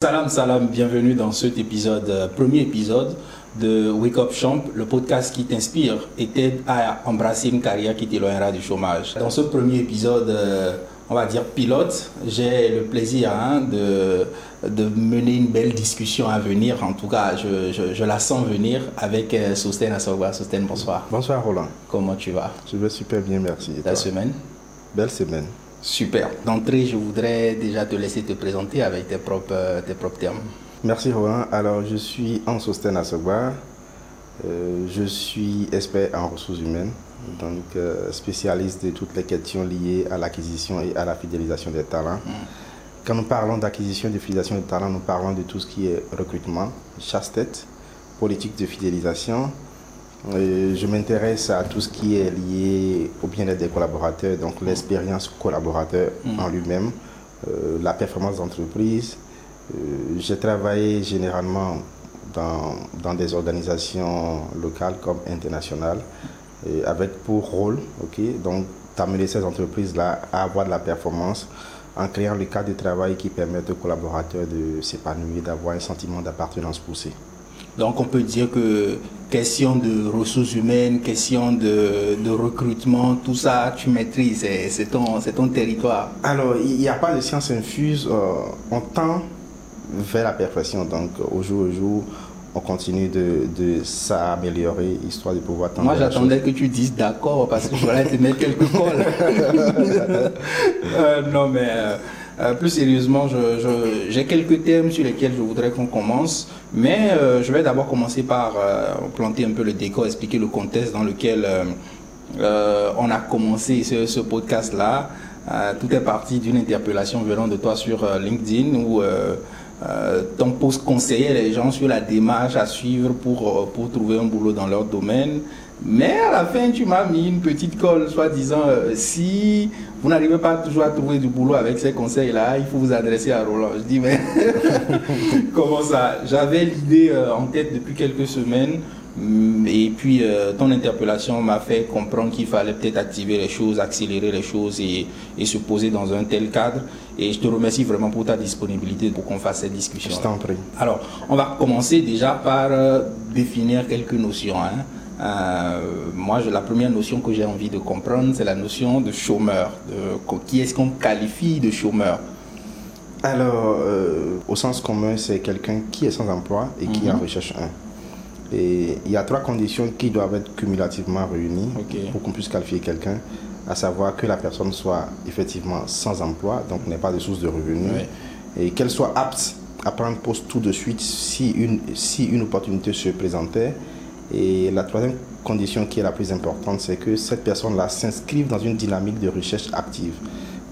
Salam, salam, bienvenue dans cet épisode, euh, premier épisode de Wake Up Champ, le podcast qui t'inspire et t'aide à embrasser une carrière qui t'éloignera du chômage. Dans ce premier épisode, euh, on va dire pilote, j'ai le plaisir hein, de, de mener une belle discussion à venir. En tout cas, je, je- je la sens venir avec euh, Sosten Assogba. Sosten, bonsoir. Bonsoir Roland, Comment tu vas? Je vais super bien, merci. Et Ta toi? semaine? Belle semaine. Super. D'entrée, je voudrais déjà te laisser te présenter avec tes propres, tes propres termes. Merci Roland. Alors, je suis en Sosten Assogba. Euh, je suis expert en ressources humaines, donc euh, spécialiste de toutes les questions liées à l'acquisition et à la fidélisation des talents. Quand nous parlons d'acquisition et de fidélisation des talents, nous parlons de tout ce qui est recrutement, chasse-tête, politique de fidélisation. Et je m'intéresse à tout ce qui est lié au bien-être des collaborateurs, donc l'expérience collaborateur en lui-même, euh, la performance d'entreprise. Euh, J'ai travaillé généralement dans, dans des organisations locales comme internationales, et avec pour rôle, donc d'amener ces entreprises-là à avoir de la performance en créant le cadre de travail qui permet aux collaborateurs de s'épanouir, d'avoir un sentiment d'appartenance poussé. Donc on peut dire que question de ressources humaines, question de, de recrutement, tout ça tu maîtrises, c'est ton, ton territoire. Alors, il n'y a pas de science infuse. euh, on tend vers la perfection. Donc, au jour au jour, on continue de, de s'améliorer, histoire de pouvoir tendre Moi j'attendais que tu dises d'accord parce que je voulais te mettre quelques cols. Euh, non mais euh, euh, plus sérieusement, j'ai quelques thèmes sur lesquels je voudrais qu'on commence. Mais euh, je vais d'abord commencer par euh, planter un peu le décor, expliquer le contexte dans lequel euh, euh, on a commencé ce, ce podcast-là. Tout est parti d'une interpellation venant de toi sur LinkedIn où ton post conseillait les gens sur la démarche à suivre pour, pour trouver un boulot dans leur domaine. Mais à la fin, tu m'as mis une petite colle, soi-disant, euh, si vous n'arrivez pas toujours à trouver du boulot avec ces conseils-là, il faut vous adresser à Roland. Je dis, mais comment ça? J'avais l'idée euh, en tête depuis quelques semaines. hum, Et puis, euh, ton interpellation m'a fait comprendre qu'il fallait peut-être activer les choses, accélérer les choses et, et se poser dans un tel cadre. Et je te remercie vraiment pour ta disponibilité pour qu'on fasse cette discussion. Je t'en prie. Alors, on va commencer déjà par euh, définir quelques notions. hein. Euh, moi, la première notion que j'ai envie de comprendre, c'est la notion de chômeur. De, qui est-ce qu'on qualifie de chômeur? Alors, euh, au sens commun, c'est quelqu'un qui est sans emploi et qui en recherche un. Et il y a trois conditions qui doivent être cumulativement réunies pour qu'on puisse qualifier quelqu'un, à savoir que la personne soit effectivement sans emploi, donc n'ait pas de source de revenus, et qu'elle soit apte à prendre poste tout de suite si une, si une opportunité se présentait. Et la troisième condition qui est la plus importante, c'est que cette personne-là s'inscrive dans une dynamique de recherche active.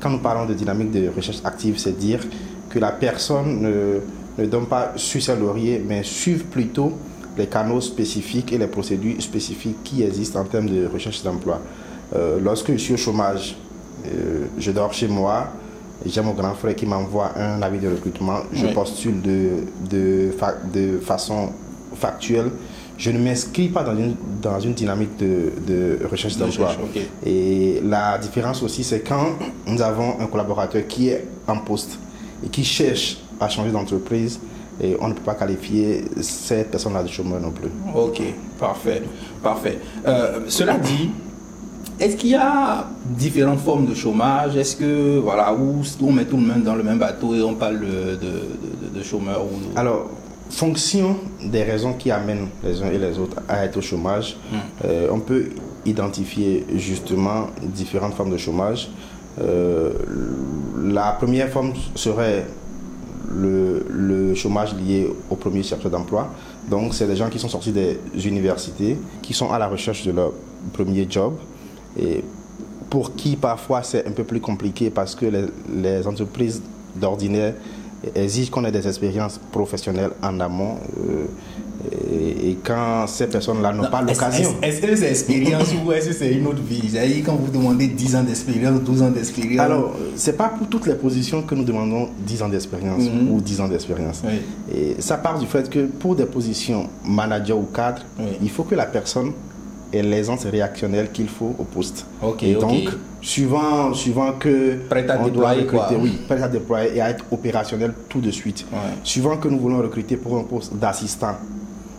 Quand nous parlons de dynamique de recherche active, c'est dire que la personne ne, ne donne pas sur ses lauriers, mais suive plutôt les canaux spécifiques et les procédures spécifiques qui existent en termes de recherche d'emploi. Euh, lorsque je suis au chômage, euh, je dors chez moi, j'ai mon grand frère qui m'envoie un avis de recrutement, je Oui. postule de, de façon factuelle. Je ne m'inscris pas dans une, dans une dynamique de, de recherche De d'emploi. Et la différence aussi, c'est quand nous avons un collaborateur qui est en poste et qui cherche à changer d'entreprise, et on ne peut pas qualifier cette personne-là de chômeur non plus. Ok, parfait, parfait. Euh, cela dit, est-ce qu'il y a différentes formes de chômage? Est-ce que, voilà, où on met tout le monde dans le même bateau et on parle de, de, de- chômeurs ou Alors, fonction des raisons qui amènent les uns et les autres à être au chômage, euh, on peut identifier justement différentes formes de chômage. Euh, la première forme serait le, le chômage lié au premier chercheur d'emploi. Donc, c'est des gens qui sont sortis des universités, qui sont à la recherche de leur premier job et pour qui parfois c'est un peu plus compliqué parce que les, les entreprises d'ordinaire exigent qu'on ait des expériences professionnelles en amont euh, et, et quand ces personnes-là n'ont pas l'occasion. Est-ce que c'est expérience ou est-ce que c'est une autre vie? C'est-à-dire quand vous demandez 10 ans d'expérience, 12 ans d'expérience. Alors, c'est pas pour toutes les positions que nous demandons 10 ans d'expérience Mhm. ou 10 ans d'expérience. Oui. Et ça part du fait que pour des positions manager ou cadre, Oui. il faut que la personne et l'aisance réactionnelle qu'il faut au poste. Et donc, suivant, suivant que Prêt à on doit déployer, quoi. recruter, oui, prêt à déployer et à être opérationnel tout de suite. Ouais. Suivant que nous voulons recruter pour un poste d'assistant,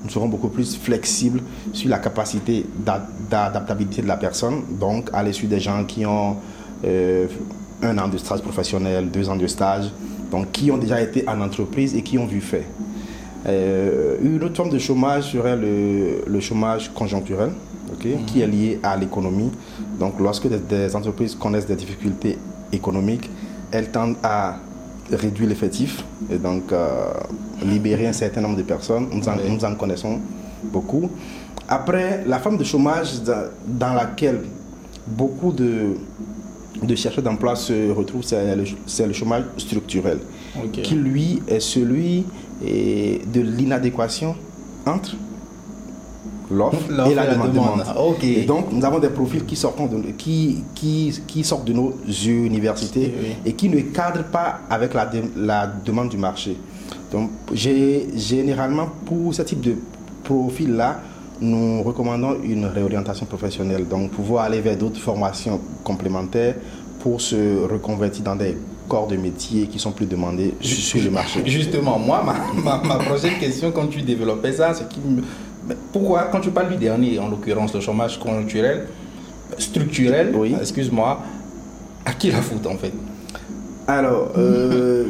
nous serons beaucoup plus flexibles sur la capacité d'a- d'adaptabilité de la personne. Donc, à l'issue des gens qui ont euh, un an de stage professionnel, deux ans de stage, donc qui ont déjà été en entreprise et qui ont vu fait. Euh, une autre forme de chômage serait le, le chômage conjoncturel, ok, qui est lié à l'économie. Donc, lorsque des, des entreprises connaissent des difficultés économiques, elles tendent à réduire l'effectif et donc euh, libérer un certain nombre de personnes. Nous en, Oui. nous en connaissons beaucoup. Après, la forme de chômage dans, laquelle beaucoup de, de chercheurs d'emploi se retrouvent, c'est le, chômage structurel qui lui est celui de l'inadéquation entre l'offre et la demande. Et donc, nous avons des profils qui sortent de, qui, qui, qui sortent de nos universités Oui, et qui ne cadrent pas avec la, de- la demande du marché. Donc, généralement, pour ce type de profil-là, nous recommandons une réorientation professionnelle. Donc, pouvoir aller vers d'autres formations complémentaires pour se reconvertir dans des corps de métier qui sont plus demandés sur le marché. Justement, moi, ma, ma, ma prochaine question, quand tu développais ça, c'est qui pourquoi, quand tu parles du dernier, en l'occurrence le chômage conjoncturel, structurel, Oui. excuse-moi, à qui la faute en fait? Alors, euh,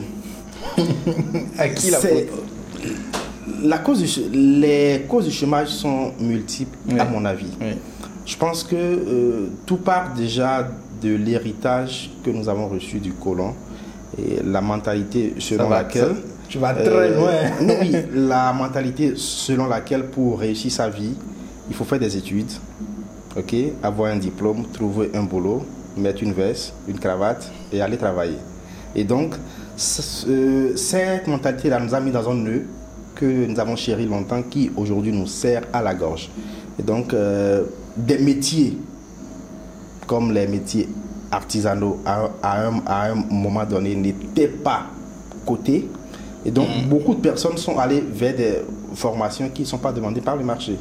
À qui la faute? la cause du les causes du chômage sont multiples, Oui. à mon avis. Oui. Je pense que euh, tout part déjà de l'héritage que nous avons reçu du colon et la mentalité selon laquelle. ça- tu vas très Euh, loin. non, oui, la mentalité selon laquelle pour réussir sa vie, il faut faire des études, ok, avoir un diplôme, trouver un boulot, mettre une veste, une cravate et aller travailler. Et donc, ce- ce- cette mentalité-là nous a mis dans un nœud que nous avons chéri longtemps, qui aujourd'hui nous sert à la gorge. Et donc, euh, des métiers comme les métiers artisanaux à, à un, à un moment donné n'étaient pas cotés. Et donc, beaucoup de personnes sont allées vers des formations qui ne sont pas demandées par le marché.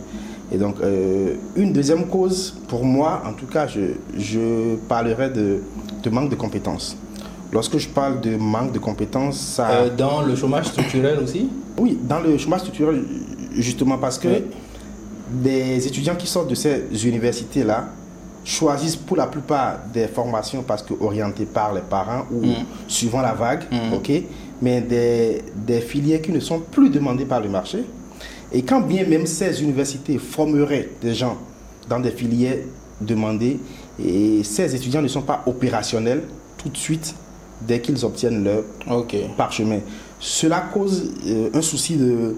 Et donc, euh, une deuxième cause, pour moi, en tout cas, je, je parlerai de, de manque de compétences. Lorsque je parle de manque de compétences, ça... Euh, Dans le chômage structurel aussi? Oui, dans le chômage structurel, justement parce que Oui. des étudiants qui sortent de ces universités-là choisissent pour la plupart des formations parce que orientées par les parents ou suivant la vague, Mm. ok, mais des, des filières qui ne sont plus demandées par le marché. Et quand bien même ces universités formeraient des gens dans des filières demandées, et ces étudiants ne sont pas opérationnels tout de suite dès qu'ils obtiennent leur Ok. parchemin. Cela cause euh, un souci de,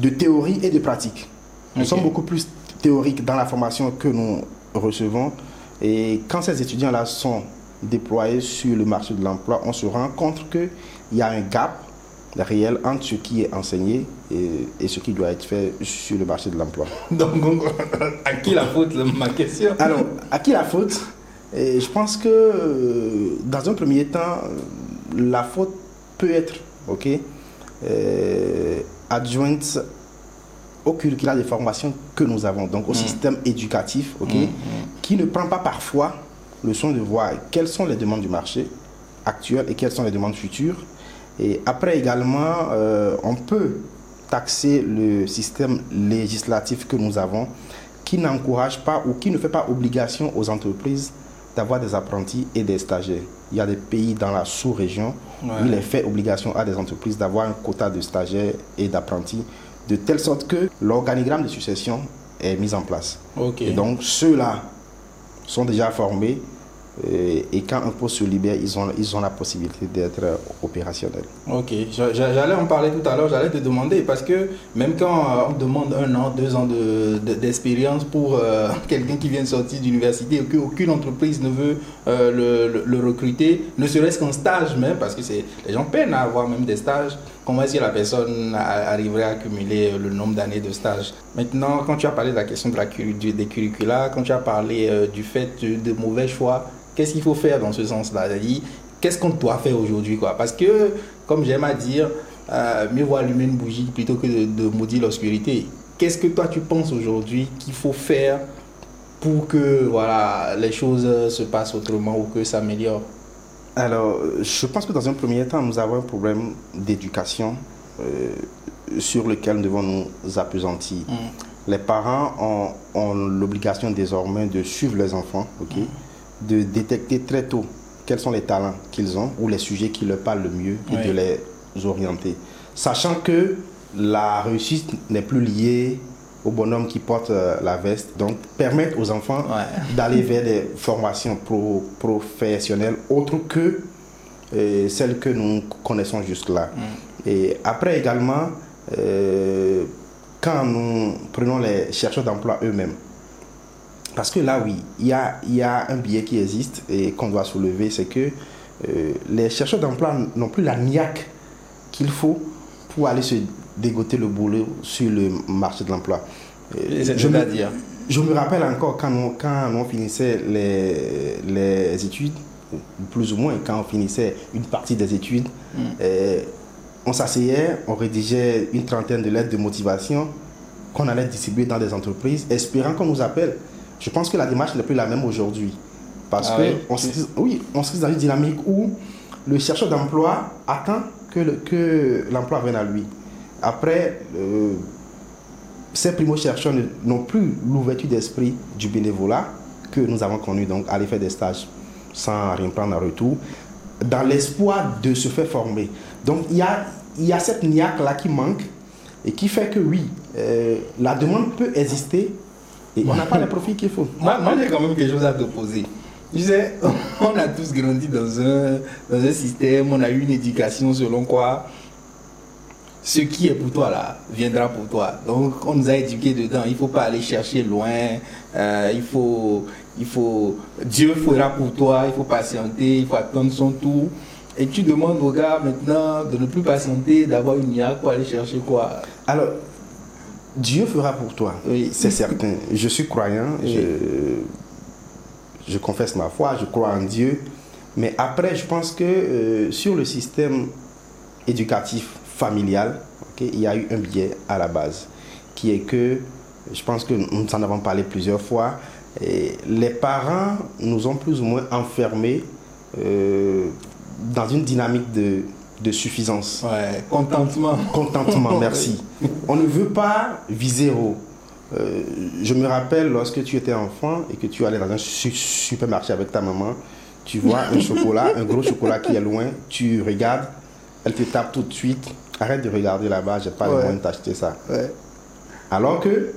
de théorie et de pratique. Nous sommes beaucoup plus théoriques dans la formation que nous recevons. Et quand ces étudiants-là sont déployés sur le marché de l'emploi, on se rend compte qu'il y a un gap réel entre ce qui est enseigné et, et ce qui doit être fait sur le marché de l'emploi. Donc, à qui la faute, ma question? Alors, à qui la faute? Et Je pense que euh, dans un premier temps, la faute peut être ok, euh, adjointe au curriculum de formation que nous avons, donc au système éducatif, ok, qui ne prend pas parfois le soin de voir quelles sont les demandes du marché actuel et quelles sont les demandes futures. Et après également, euh, on peut taxer le système législatif que nous avons qui n'encourage pas ou qui ne fait pas obligation aux entreprises d'avoir des apprentis et des stagiaires. Il y a des pays dans la sous-région où Ouais. il est fait obligation à des entreprises d'avoir un quota de stagiaires et d'apprentis, de telle sorte que l'organigramme de succession est mis en place. Et donc ceux-là sont déjà formés euh, et quand un poste se libère, ils ont, ils ont la possibilité d'être opérationnels. Ok, J'a- j'a- j'allais en parler tout à l'heure, j'allais te demander parce que même quand euh, on demande un an, deux ans de- de- d'expérience pour euh, quelqu'un qui vient de sortir d'université et qu'aucune entreprise ne veut euh, le, le- recruter, ne serait-ce qu'en stage même, parce que les gens peinent à avoir même des stages, comment est-ce que la personne arriverait à accumuler le nombre d'années de stage? Maintenant, quand tu as parlé de la question de la, des curricula, quand tu as parlé du fait de, de mauvais choix, qu'est-ce qu'il faut faire dans ce sens-là? Qu'est-ce qu'on doit faire aujourd'hui quoi? Parce que, comme j'aime à dire, euh, mieux vaut allumer une bougie plutôt que de, de maudire l'obscurité. qu'est-ce que toi tu penses aujourd'hui qu'il faut faire pour que voilà, les choses se passent autrement ou que ça améliore Alors, je pense que dans un premier temps, nous avons un problème d'éducation euh, sur lequel nous devons nous appesantir. Mm. Les parents ont, l'obligation désormais de suivre les enfants, ok, mm. de détecter très tôt quels sont les talents qu'ils ont ou les sujets qui leur parlent le mieux et de les orienter. Sachant que la réussite n'est plus liée au bonhomme qui porte euh, la veste. Donc, permettre aux enfants d'aller vers des formations professionnelles autres que euh, celles que nous connaissons jusque-là. Mm. Et après également, euh, quand nous prenons les chercheurs d'emploi eux-mêmes, parce que là, oui, il y a, y a un biais qui existe et qu'on doit soulever, c'est que les chercheurs d'emploi n'ont plus la niaque qu'il faut pour aller se dégoter le boulot sur le marché de l'emploi. Je me, dire. je me rappelle encore quand on, quand on finissait les, les études, plus ou moins quand on finissait une partie des études, hmm. euh, on s'asseyait, on rédigeait une trentaine de lettres de motivation qu'on allait distribuer dans des entreprises, espérant qu'on nous appelle. Je pense que la démarche n'est plus la même aujourd'hui. Parce ah que oui, on se dans une dynamique où le chercheur d'emploi attend que l'emploi que vienne à lui. Après, euh, ces primo-chercheurs n'ont plus l'ouverture d'esprit du bénévolat que nous avons connu, donc aller faire des stages sans rien prendre en retour, dans l'espoir de se faire former. Donc il y a, il y a cette niaque-là qui manque et qui fait que oui, euh, la demande peut exister et on n'a pas les profils qu'il faut. Moi, moi j'ai quand même quelque chose à te poser. Tu sais, on a tous grandi dans un, dans un système, on a eu une éducation selon quoi ce qui est pour toi là viendra pour toi. Donc on nous a éduqués dedans. Il ne faut pas aller chercher loin. Euh, il faut, il faut, Dieu fera pour toi. Il faut patienter. Il faut attendre son tour. Et tu demandes au gars maintenant de ne plus patienter, d'avoir une IA pour aller chercher quoi? Alors, Dieu fera pour toi. Oui. C'est certain. Je suis croyant. Je, je confesse ma foi. Je crois en Dieu. Mais après, je pense que euh, sur le système éducatif familial, il y a eu un biais à la base, qui est que, je pense que nous en avons parlé plusieurs fois, et les parents nous ont plus ou moins enfermés euh, dans une dynamique de, de suffisance. Ouais, contentement. Contentement, merci. On ne veut pas viser haut. Euh, je me rappelle lorsque tu étais enfant et que tu allais dans un supermarché avec ta maman, tu vois un chocolat, un gros chocolat qui est loin, tu regardes, elle te tape tout de suite, arrête de regarder là-bas, j'ai pas le moyen d'acheter ça. Alors que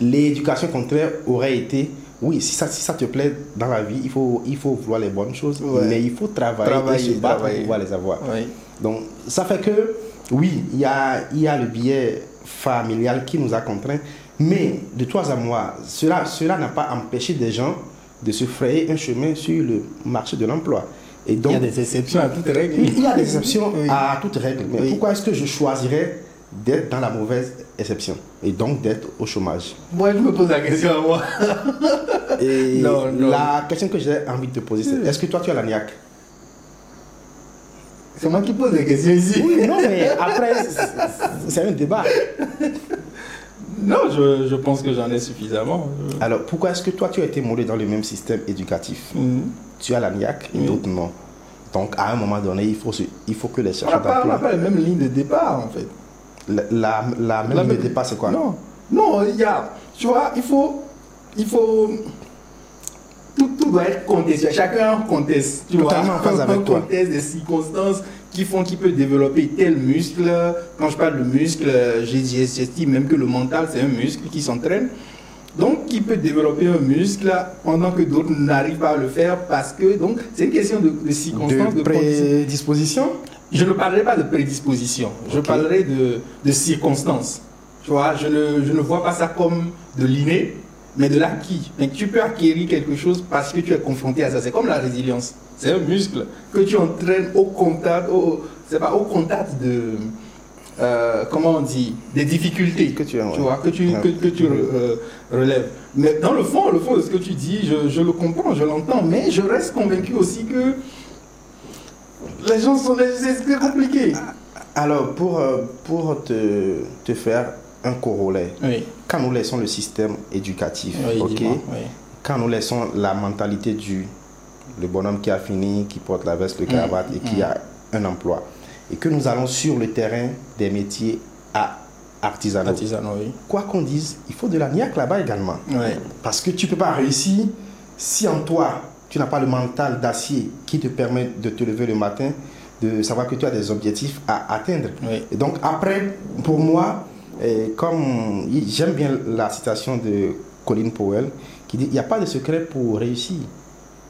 l'éducation contraire aurait été, oui, si ça, si ça te plaît dans la vie, il faut, il faut vouloir les bonnes choses, mais il faut travailler, et se battre pour pouvoir les avoir. Donc, ça fait que, oui, il y a, y a le biais familial qui nous a contraints, mais de toi à moi, cela cela n'a pas empêché des gens de se frayer un chemin sur le marché de l'emploi il y a des exceptions à toute règle. Il y a des exceptions à toute règle. Mais pourquoi est-ce que je choisirais d'être dans la mauvaise exception et donc d'être au chômage Moi, je me pose la question à moi. et la question que j'ai envie de te poser, c'est est-ce que toi, tu as la niaque? C'est moi qui pose les questions ici. Oui, non, mais après, c'est un débat. Non, je, je pense que j'en ai suffisamment. Alors, pourquoi est-ce que toi, tu as été moulé dans le même système éducatif? Mhm. Tu as la niaque et d'autres non. Donc, à un moment donné, il faut, il faut que les chercheurs. On n'a pas la même ligne de départ, en fait. La, la, même de départ, c'est quoi? Non, non, il y a... Tu vois, il faut... Il faut tout, tout, doit être contesté. Chacun conteste. Tu vois, avec toi. conteste des circonstances qui font qu'il peut développer tel muscle. Quand je parle de muscle, j'estime même que le mental, c'est un muscle qui s'entraîne. Donc, qui peut développer un muscle pendant que d'autres n'arrivent pas à le faire parce que, donc, c'est une question de, de circonstances, de, prédisposition Je ne parlerai pas de prédisposition, je parlerai de, de, circonstances. Tu vois, je ne, je ne vois pas ça comme de l'inné, mais de l'acquis. Tu peux acquérir quelque chose parce que tu es confronté à ça. C'est comme la résilience c'est un muscle que tu entraînes au contact, au, c'est pas au contact de, euh, comment on dit, des difficultés que tu, vois, que tu, que, tu euh, relèves. Mais dans le fond, le fond de ce que tu dis, je, je le comprends, je l'entends, mais je reste convaincu aussi que les gens sont, c'est compliqué. Alors, pour, euh, pour te, te faire un corollaire. Quand nous laissons le système éducatif, ok, quand nous laissons la mentalité du le bonhomme qui a fini, qui porte la veste, le mm. cravate et qui mm. a un emploi, et que nous allons sur le terrain des métiers à artisanaux. Quoi qu'on dise, il faut de la niaque là-bas également. Parce que tu ne peux pas réussir si en toi, tu n'as pas le mental d'acier qui te permet de te lever le matin, de savoir que tu as des objectifs à atteindre. Et donc après, pour moi, eh, comme j'aime bien la citation de Colin Powell, qui dit, il n'y a pas de secret pour réussir.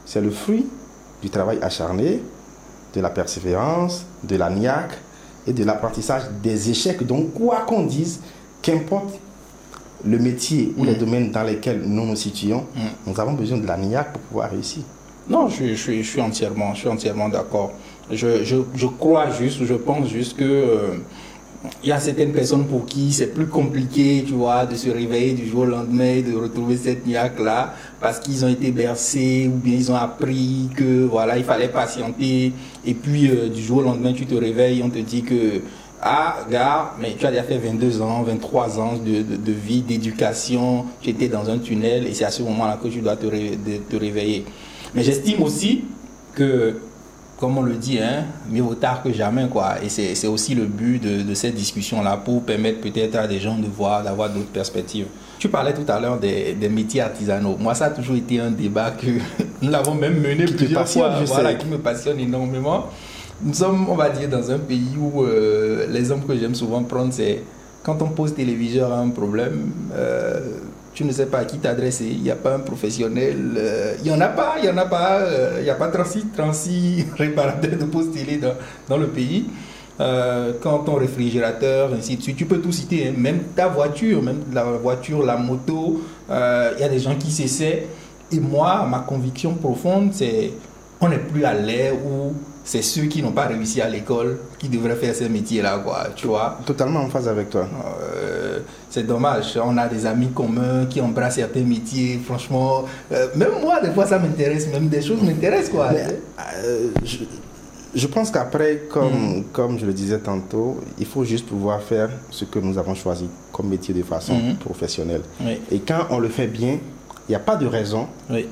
C'est le fruit du travail acharné, de la persévérance, de la niaque et de l'apprentissage des échecs. Donc, quoi qu'on dise, qu'importe le métier ou les mm. domaines dans lesquels nous nous situons, mm. nous avons besoin de la niaque pour pouvoir réussir. Non, je, je, suis, entièrement, je suis entièrement d'accord. Je, je, crois juste, je pense juste que euh, il y a certaines personnes pour qui c'est plus compliqué, tu vois, de se réveiller du jour au lendemain, de retrouver cette niaque-là, parce qu'ils ont été bercés ou bien ils ont appris que, voilà, il fallait patienter. Et puis, euh, du jour au lendemain, tu te réveilles, on te dit que, ah, gars, mais tu as déjà fait 22 ans, 23 ans de, de, vie, d'éducation, tu étais dans un tunnel et c'est à ce moment-là que tu dois te, te réveiller. Mais j'estime aussi que comme on le dit, hein, mieux vaut tard que jamais. Quoi. Et c'est aussi le but de, cette discussion-là pour permettre peut-être à des gens de voir, d'avoir d'autres perspectives. Tu parlais tout à l'heure des, métiers artisanaux. Moi, ça a toujours été un débat que nous l'avons même mené plusieurs fois, voilà, qui me passionne énormément. Nous sommes, on va dire, dans un pays où euh, l'exemple que j'aime souvent prendre, c'est quand on pose téléviseur à un problème, euh, tu ne sais pas à qui t'adresser, il n'y a pas un professionnel, euh, il n'y en a pas, il n'y en a pas, euh, il n'y a pas 36, 36 réparateurs de postes télé dans, le pays. Quand ton réfrigérateur, ainsi de suite, tu peux tout citer, hein. même ta voiture, même la voiture, la moto, il y a des gens qui s'essaient. Et moi, ma conviction profonde, c'est on n'est plus à l'ère où c'est ceux qui n'ont pas réussi à l'école qui devraient faire ces métiers-là, quoi, tu vois. Totalement en phase avec toi. Euh, c'est dommage. On a des amis communs qui embrassent certains métiers. Franchement, euh, même moi, des fois, ça m'intéresse. Même des choses m'intéressent, quoi. Euh, je, pense qu'après, comme, mm. comme je le disais tantôt, il faut juste pouvoir faire ce que nous avons choisi comme métier de façon mm. professionnelle. Et quand on le fait bien, il n'y a pas de raison oui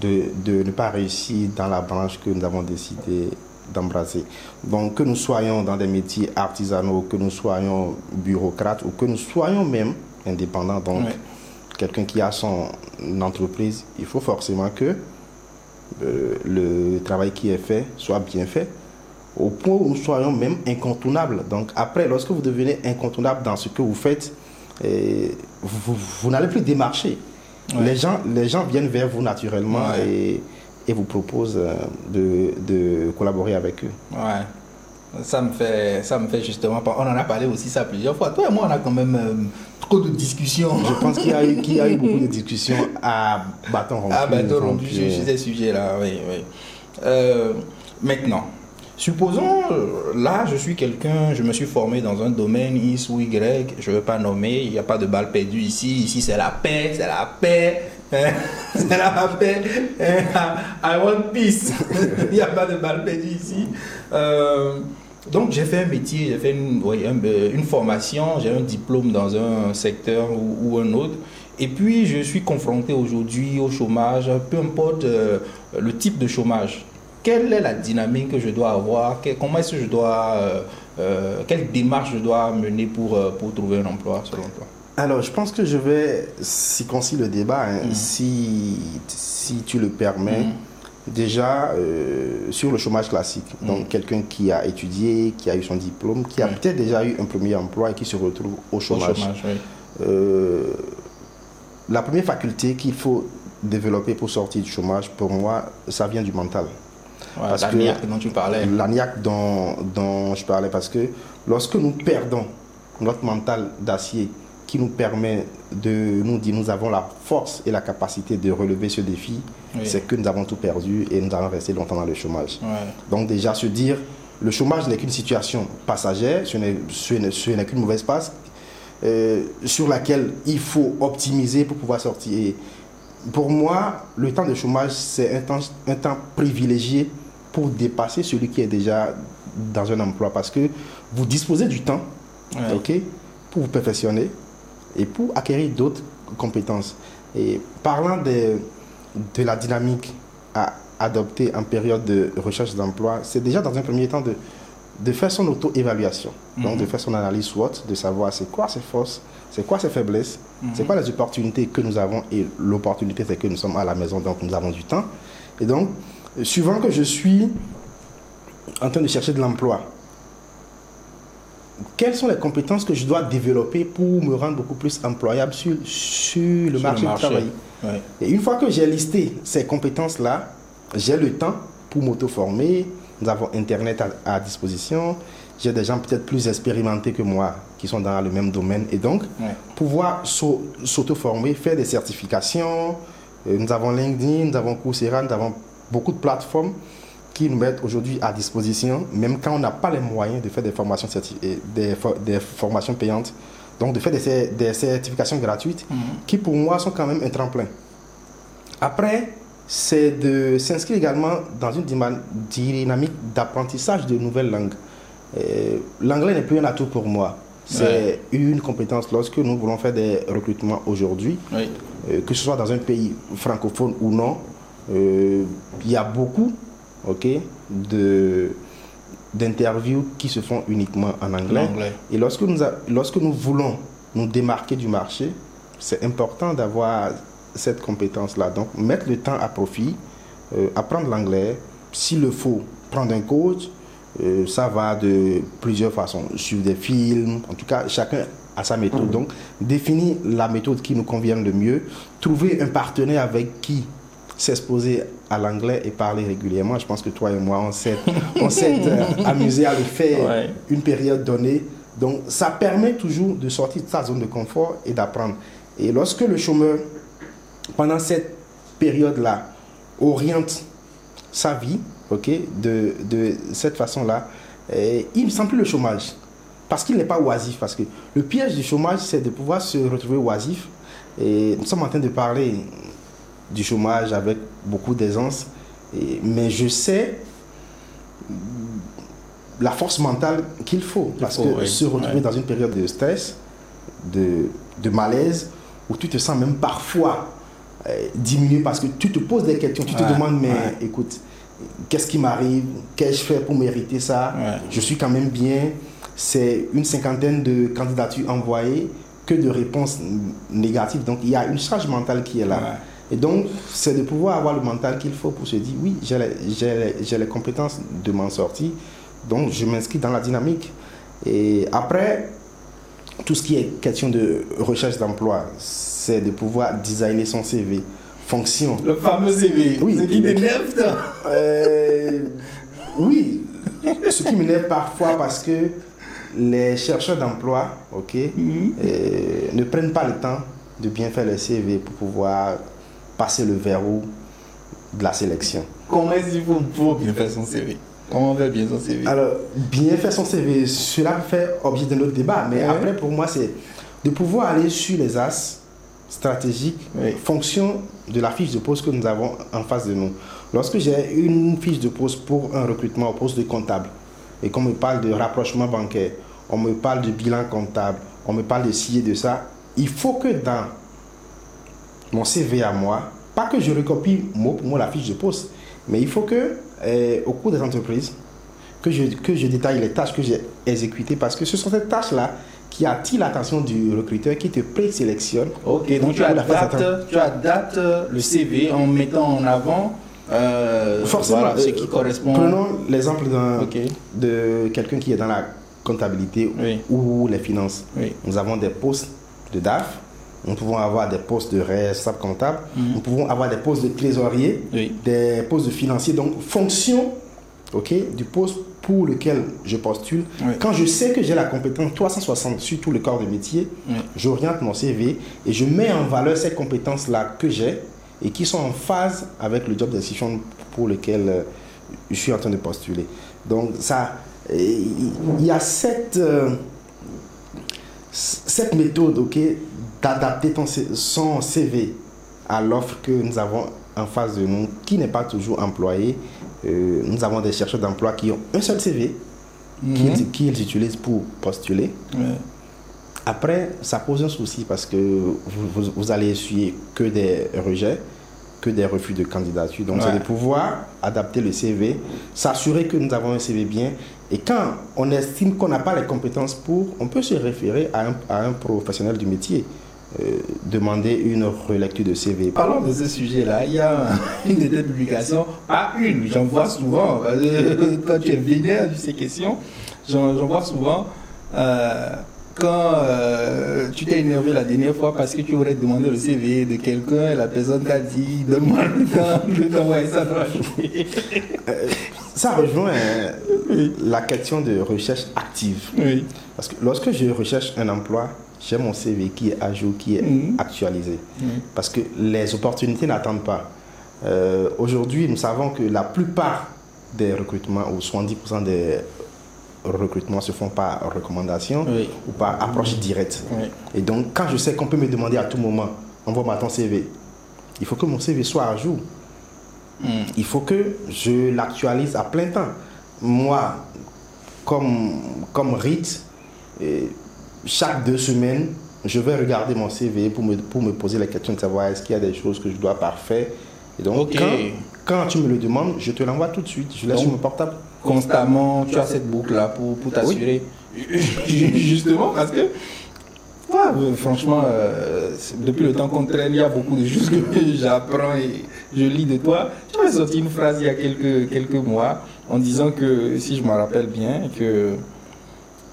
de, ne pas réussir dans la branche que nous avons décidé d'embrasser. Donc que nous soyons dans des métiers artisanaux, que nous soyons bureaucrates ou que nous soyons même indépendants, donc quelqu'un qui a son entreprise, il faut forcément que euh, le travail qui est fait soit bien fait au point où nous soyons même incontournables. Donc après, lorsque vous devenez incontournable dans ce que vous faites, vous n'allez plus démarcher. Les, gens, les gens viennent vers vous naturellement et, et, vous proposent euh, de, de, collaborer avec eux. Ouais. Ça me, fait, ça me fait justement. On en a parlé aussi ça plusieurs fois. Toi et moi, on a quand même euh, trop de discussions. Je pense qu'il y, a eu, y a eu beaucoup de discussions à bâton rompu. À bâton rompu sur ces sujets-là, oui. oui. Euh, maintenant, Supposons, euh, là, je suis quelqu'un, je me suis formé dans un domaine X ou Y, je ne veux pas nommer, il n'y a pas de balle perdue ici. Ici, c'est la paix, c'est la paix. Hein, c'est la paix. Hein, I want peace. il n'y a pas de balle perdue ici. Euh, donc, j'ai fait un métier, j'ai fait une, euh, une formation, j'ai un diplôme dans un secteur ou, un autre. Et puis, je suis confronté aujourd'hui au chômage, peu importe le type de chômage quelle est la dynamique que je dois avoir? Comment est-ce que je dois, euh, euh, quelle démarche je dois mener pour, euh, pour trouver un emploi selon toi? Alors, je pense que je vais circoncire le débat, hein, mm. si, si tu le permets. Mm. Déjà, sur le chômage classique, mm. donc quelqu'un qui a étudié, qui a eu son diplôme, qui a peut-être déjà eu un premier emploi et qui se retrouve au chômage. la première faculté qu'il faut développer pour sortir du chômage, pour moi, ça vient du mental parce la niaque dont tu parlais. La niaque dont, dont je parlais, parce que lorsque nous perdons notre mental d'acier qui nous permet de nous dire nous avons la force et la capacité de relever ce défi, c'est que nous avons tout perdu et nous allons rester longtemps dans le chômage. Donc déjà se dire, le chômage n'est qu'une situation passagère, ce n'est qu'une mauvaise passe euh, sur laquelle il faut optimiser pour pouvoir sortir. pour moi, le temps de chômage, c'est un temps, un temps privilégié pour dépasser celui qui est déjà dans un emploi parce que vous disposez du temps ok, pour vous perfectionner, et pour acquérir d'autres compétences. Et parlant de, de la dynamique à adopter en période de recherche d'emploi, c'est déjà dans un premier temps de, de faire son auto-évaluation. Donc de faire son analyse SWOT, de savoir c'est quoi ses forces, c'est quoi ses faiblesses, c'est quoi les opportunités que nous avons et l'opportunité c'est que nous sommes à la maison, donc nous avons du temps. Et donc, suivant que je suis en train de chercher de l'emploi, quelles sont les compétences que je dois développer pour me rendre beaucoup plus employable sur, sur le marché du travail Et une fois que j'ai listé ces compétences-là, j'ai le temps pour m'auto-former. Nous avons Internet à, disposition. J'ai des gens peut-être plus expérimentés que moi qui sont dans le même domaine. Et donc, pouvoir s'auto-former, faire des certifications. Euh, nous avons LinkedIn, nous avons Coursera, nous avons beaucoup de plateformes qui nous mettent aujourd'hui à disposition, même quand on n'a pas les moyens de faire des formations, des, des formations payantes, donc de faire des, des certifications gratuites, mhm. qui pour moi sont quand même un tremplin. Après, c'est de s'inscrire également dans une dynamique d'apprentissage de nouvelles langues. L'anglais n'est plus un atout pour moi. C'est une compétence lorsque nous voulons faire des recrutements aujourd'hui, euh, que ce soit dans un pays francophone ou non. Euh, il y a beaucoup ok, d'interviews qui se font uniquement en anglais. Et lorsque nous, lorsque nous voulons nous démarquer du marché, c'est important d'avoir cette compétence-là. Donc, mettre le temps à profit, euh, apprendre l'anglais, s'il le faut, prendre un coach, euh, ça va de plusieurs façons. Suivre des films, en tout cas, chacun a sa méthode. Donc, définir la méthode qui nous convient le mieux, trouver un partenaire avec qui s'exposer à l'anglais et parler régulièrement. Je pense que toi et moi, on s'est, euh, amusé à le faire une période donnée. Donc, ça permet toujours de sortir de sa zone de confort et d'apprendre. Et lorsque le chômeur, pendant cette période-là, oriente sa vie, ok, de, de cette façon-là, il ne sent plus le chômage. Parce qu'il n'est pas oisif. Parce que le piège du chômage, c'est de pouvoir se retrouver oisif. Et nous sommes en train de parler du chômage avec beaucoup d'aisance. Mais je sais la force mentale qu'il faut. Parce que se retrouver dans une période de stress, de, de, malaise, où tu te sens même parfois euh, diminué parce que tu te poses des questions, tu te demandes, mais écoute, qu'est-ce qui m'arrive? Qu'ai-je fait pour mériter ça? Je suis quand même bien. C'est une cinquantaine de candidatures envoyées, que de réponses négatives. Donc il y a une charge mentale qui est là. Et donc, c'est de pouvoir avoir le mental qu'il faut pour se dire, oui, j'ai les, les, compétences de m'en sortir, donc je m'inscris dans la dynamique. Et après, tout ce qui est question de recherche d'emploi, c'est de pouvoir designer son CV. Fonction. Le fameux CV. Oui. Ce qui m'énerve, euh, Oui. Ce qui m'énerve parfois parce que les chercheurs d'emploi, ok, mhm. euh, ne prennent pas le temps de bien faire le CV pour pouvoir passer le verrou de la sélection. Comment est-ce qu'il faut pour bien faire son CV Comment faire bien son CV Alors, bien faire son CV, cela fait objet de notre débat. Mais après, pour moi, c'est de pouvoir aller sur les as stratégiques, fonction de la fiche de poste que nous avons en face de nous. Lorsque j'ai une fiche de poste pour un recrutement au poste de comptable, et qu'on me parle de rapprochement bancaire, on me parle de bilan comptable, on me parle de ci et de ça, il faut que dans mon CV à moi, pas que je recopie mot pour mot la fiche de poste, mais il faut que, eh, au cours des entreprises, que je, que je détaille les tâches que j'ai exécutées parce que ce sont ces tâches-là qui attirent l'attention du recruteur qui te présélectionne. Ok, donc, tu, adaptes, tu adaptes le CV en mettant en avant euh, Forcément, ce qui correspond. Prenons l'exemple de quelqu'un qui est dans la comptabilité ou les finances. Nous avons des postes de DAF, nous pouvons avoir des postes de responsable comptable, mhm. nous pouvons avoir des postes de trésorier, des postes de financier. Donc, fonction ok, du poste pour lequel je postule, quand je sais que j'ai la compétence 360 sur tout le corps de métier, j'oriente mon CV et je mets en valeur ces compétences-là que j'ai et qui sont en phase avec le job decision pour lequel euh, je suis en train de postuler. Donc, ça, il y a cette, euh, cette méthode, ok, d'adapter son CV à l'offre que nous avons en face de nous, qui n'est pas toujours employée. Euh, nous avons des chercheurs d'emploi qui ont un seul CV qu'ils mhm. utilisent pour postuler. Après, ça pose un souci parce que vous, vous, allez essuyer que des rejets, que des refus de candidature. Donc, c'est de pouvoir adapter le CV, s'assurer que nous avons un CV bien. Et quand on estime qu'on n'a pas les compétences pour, on peut se référer à un, à un professionnel du métier. Euh, demander une relecture de CV. Parlons de ce sujet-là. Il y a une de tes publications, pas une, j'en vois souvent. Quand tu es vénère de ces questions, j'en vois souvent. Euh, quand euh, tu t'es énervé la dernière fois parce que tu aurais demandé le CV de quelqu'un et la personne t'a dit donne-moi le temps de t'envoyer ça dans la journée. ça rejoint la question de recherche active. Oui. Parce que lorsque je recherche un emploi, j'ai mon CV qui est à jour, qui est mhm. actualisé. Mhm. Parce que les opportunités n'attendent pas. Euh, aujourd'hui, nous savons que la plupart des recrutements, ou 70% des recrutements se font par recommandation ou par approche directe. Et donc, quand je sais qu'on peut me demander à tout moment, envoie-moi ton CV, il faut que mon CV soit à jour. Mhm. Il faut que je l'actualise à plein temps. Moi, comme, comme RIT, chaque deux semaines, je vais regarder mon CV pour me, pour me poser la question de savoir est-ce qu'il y a des choses que je dois parfaire. Et donc, quand, tu me le demandes, je te l'envoie tout de suite. Je laisse sur mon portable. Constamment, tu as cette boucle-là pour, pour t'assurer. Justement, parce que franchement, euh, depuis le temps qu'on traîne, il y a beaucoup de choses que j'apprends et je lis de toi. Tu as sorti une phrase il y a quelques, quelques mois en disant que, si je me rappelle bien, que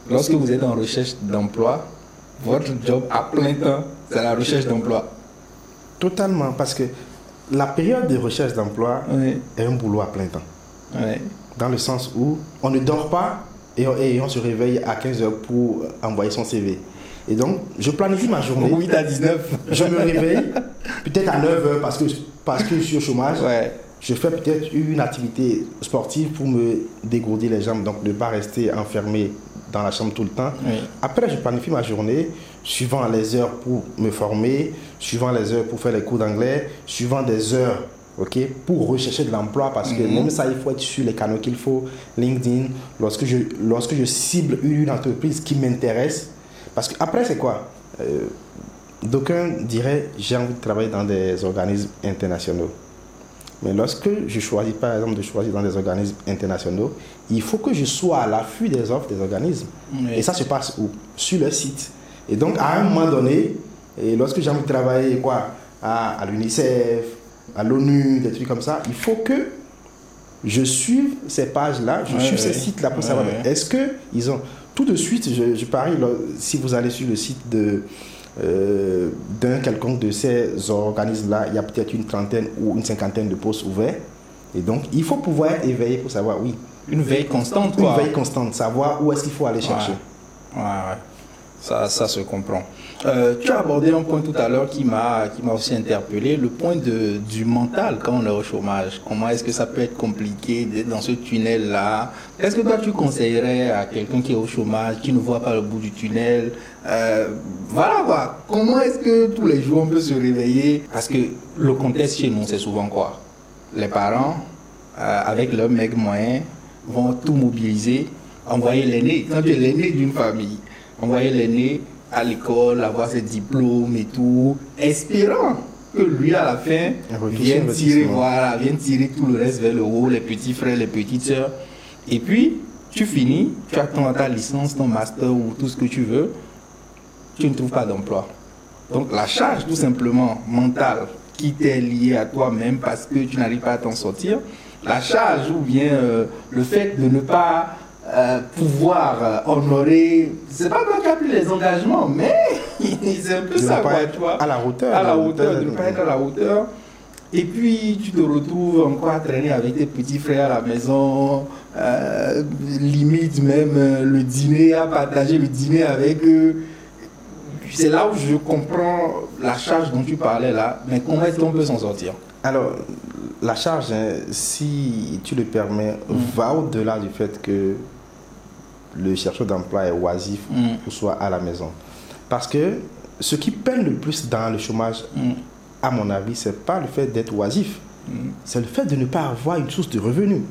Lorsque vous êtes en recherche d'emploi, votre job à plein temps, c'est la recherche d'emploi. Totalement, parce que la période de recherche d'emploi est un boulot à plein temps. Dans le sens où on ne dort pas et on, se réveille à 15 heures pour envoyer son CV. Et donc, je planifie ma journée. 8 à 19. Je me réveille peut-être à 9 heures parce que, parce que je suis au chômage. Je fais peut-être une activité sportive pour me dégourdir les jambes, donc ne pas rester enfermé dans la chambre tout le temps. Après, je planifie ma journée suivant les heures pour me former, suivant les heures pour faire les cours d'anglais, suivant des heures ok, pour rechercher de l'emploi parce que mhm. même ça, il faut être sur les canaux qu'il faut, LinkedIn, lorsque je, lorsque je cible une entreprise qui m'intéresse. Parce que après, c'est quoi euh, D'aucuns diraient j'ai envie de travailler dans des organismes internationaux. Mais lorsque je choisis, par exemple, de choisir dans des organismes internationaux, il faut que je sois à l'affût des offres des organismes. Et ça se passe où? Sur le site. Et donc, à un moment donné, et lorsque j'ai envie de travailler quoi, à, l'UNICEF, à l'ONU, des trucs comme ça, il faut que je suive ces pages-là, je suive ces sites-là pour savoir est-ce qu'ils ont. Tout de suite, je, je parie, si vous allez sur le site de euh, d'un quelconque de ces organismes-là, il y a peut-être une trentaine ou une cinquantaine de postes ouverts. Et donc, il faut pouvoir être éveillé pour savoir, oui. Une veille constante, Une veille constante, savoir où est-ce qu'il faut aller chercher. Ouais, ouais. Ça, ça se comprend. Euh, tu as abordé un point tout à l'heure qui m'a aussi interpellé, le point de, du mental quand on est au chômage. Comment est-ce que ça peut être compliqué d'être dans ce tunnel-là? Est-ce que toi tu conseillerais à quelqu'un qui est au chômage, qui ne voit pas le bout du tunnel euh, Voilà quoi. Comment est-ce que tous les jours on peut se réveiller? Parce que le contexte chez nous, c'est souvent quoi? Les parents, euh, avec leurs mecs moyens, vont tout mobiliser, envoyer l'aîné. Quand tu es l'aîné d'une famille, envoyer l'aîné à l'école, avoir ses diplômes et tout, espérant que lui, à la fin, vienne tirer, voilà, vienne tirer tout le reste vers le haut, les petits frères, les petites sœurs. Et puis, tu finis, tu attends ta licence, ton master ou tout ce que tu veux, tu ne trouves pas d'emploi. Donc, la charge, tout simplement, mentale, qui t'est liée à toi-même parce que tu n'arrives pas à t'en sortir, la charge ou bien euh, le fait de ne pas euh, pouvoir euh, honorer, c'est pas toi qui as pris les engagements, mais c'est un peu ça, quoi, tu vois. À la hauteur. À la, hauteur, de ne pas être à la hauteur. Et puis, tu te retrouves encore à traîner avec tes petits frères à la maison, euh, limite même le dîner, à partager le dîner avec eux. C'est là où je comprends la charge dont tu parlais là, mais comment est-ce qu'on peut s'en sortir? Alors, la charge, hein, si tu le permets, va au-delà du fait que le chercheur d'emploi est oisif mm. ou soit à la maison. Parce que ce qui peine le plus dans le chômage, mm. à mon avis, c'est pas le fait d'être oisif, mm. c'est le fait de ne pas avoir une source de revenus.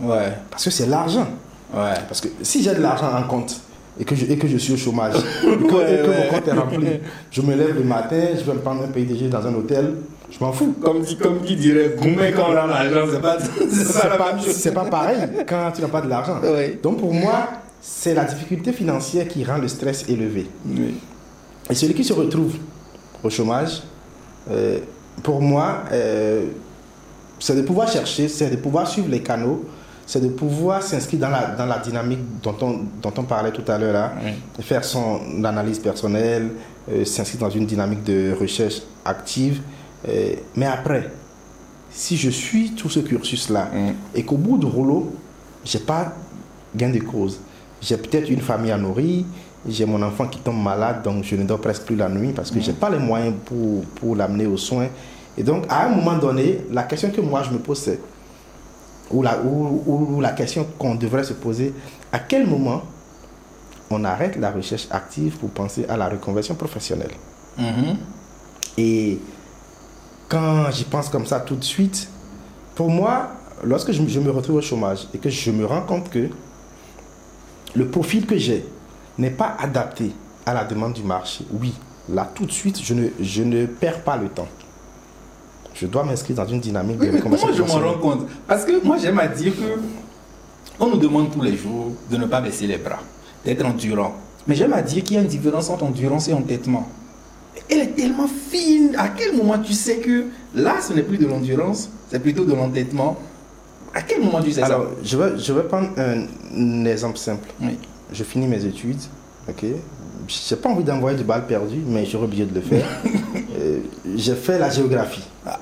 Ouais. Parce que c'est l'argent. Ouais. Parce que si j'ai de l'argent en compte, et que je, et que je suis au chômage, et que, et que mon compte est rempli. Je me lève le matin, je vais me prendre un PDG dans un hôtel, je m'en fous. Comme, qui dirait, gourmet quand on a l'argent, c'est pas, pas pas, pareil quand tu n'as pas de l'argent. Donc pour moi, c'est la difficulté financière qui rend le stress élevé. Oui. Et celui qui se retrouve au chômage, euh, pour moi, euh, c'est de pouvoir chercher, c'est de pouvoir suivre les canaux, c'est de pouvoir s'inscrire dans la, dans la dynamique dont on, dont on parlait tout à l'heure, là, Oui. faire son analyse personnelle, euh, s'inscrire dans une dynamique de recherche active. mais après, si je suis tout ce cursus-là Mm. et qu'au bout du rouleau, j'ai pas gain de cause, j'ai peut-être une famille à nourrir, j'ai mon enfant qui tombe malade, donc je ne dors presque plus la nuit parce que j'ai pas les moyens pour, pour l'amener aux soins. Et donc, à un moment donné, la question que moi je me pose, c'est, ou la, ou, ou- ou la question qu'on devrait se poser, à quel moment on arrête la recherche active pour penser à la reconversion professionnelle? Mhm. et quand j'y pense comme ça tout de suite, pour moi, lorsque je, je me retrouve au chômage et que je me rends compte que le profil que j'ai n'est pas adapté à la demande du marché, oui, là tout de suite, je ne, je ne perds pas le temps. Je dois m'inscrire dans une dynamique Oui, de mais comment je m'en rends compte? Parce que moi, j'aime à dire que on nous demande tous les jours de ne pas baisser les bras, d'être endurant. Mais j'aime à dire qu'il y a une différence entre endurance et entêtement. Elle est tellement fine. À quel moment tu sais que là, ce n'est plus de l'endurance, c'est plutôt de l'entêtement? À quel moment tu sais Alors, ça je vais, je vais prendre un, un exemple simple. Oui. Je finis mes études, ok. J'ai pas envie d'envoyer du bal perdu, mais j'aurais obligé de le faire. Euh, j'ai fait la géographie. Ah,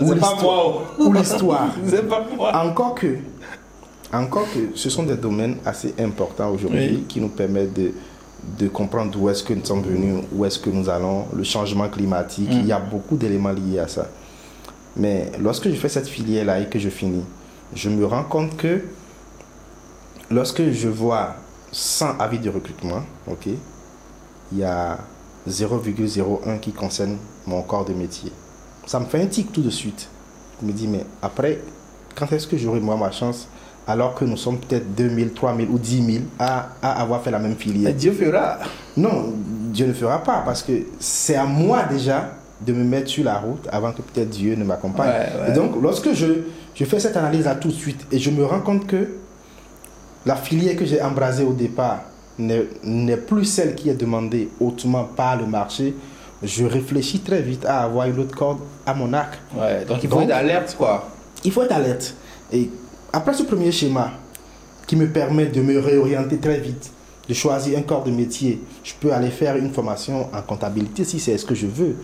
Ou c'est pas l'histoire. moi. Ou l'histoire. c'est pas moi. Encore que, encore que ce sont des domaines assez importants aujourd'hui Oui. qui nous permettent de, de comprendre d'où est-ce que nous sommes venus, où est-ce que nous allons, le changement climatique. Mm. Il y a beaucoup d'éléments liés à ça. Mais lorsque je fais cette filière-là et que je finis, je me rends compte que lorsque je vois 100 avis de recrutement, ok, il y a 0,01 qui concerne mon corps de métier. Ça me fait un tic tout de suite. Je me dis, mais après, quand est-ce que j'aurai moi ma chance alors que nous sommes peut-être 2000, 3000 ou 10 000 à, à avoir fait la même filière? Dieu fera. Non, Dieu ne fera pas parce que c'est à moi déjà de me mettre sur la route avant que peut-être Dieu ne m'accompagne. Ouais, ouais. Et donc, lorsque je, je fais cette analyse-là tout de suite et je me rends compte que la filière que j'ai embrasée au départ n'est plus celle qui est demandée hautement par le marché, je réfléchis très vite à avoir une autre corde à mon arc. Ouais, donc il faut Donc- être alerte, quoi. Il faut être alerte. Et après ce premier schéma qui me permet de me réorienter très vite, de choisir un corps de métier, je peux aller faire une formation en comptabilité si c'est ce que je veux.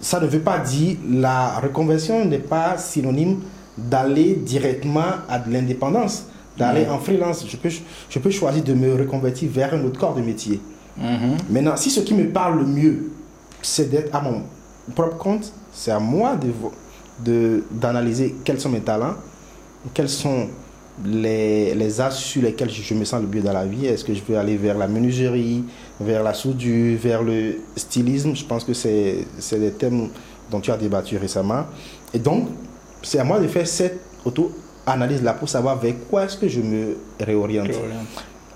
Ça ne veut pas dire la reconversion n'est pas synonyme d'aller directement à de l'indépendance, d'aller en freelance. Je peux, je peux choisir de me reconvertir vers un autre corps de métier. Mhm. Maintenant, si ce qui me parle le mieux, c'est d'être à mon propre compte, c'est à moi de d'analyser quels sont mes talents, quels sont les, les axes sur lesquels je, me sens le mieux dans la vie. Est-ce que je veux aller vers la menuiserie, vers la soudure, vers le stylisme? Je pense que c'est des thèmes dont tu as débattu récemment. Et donc, c'est à moi de faire cette auto-analyse-là pour savoir vers quoi est-ce que je me réoriente.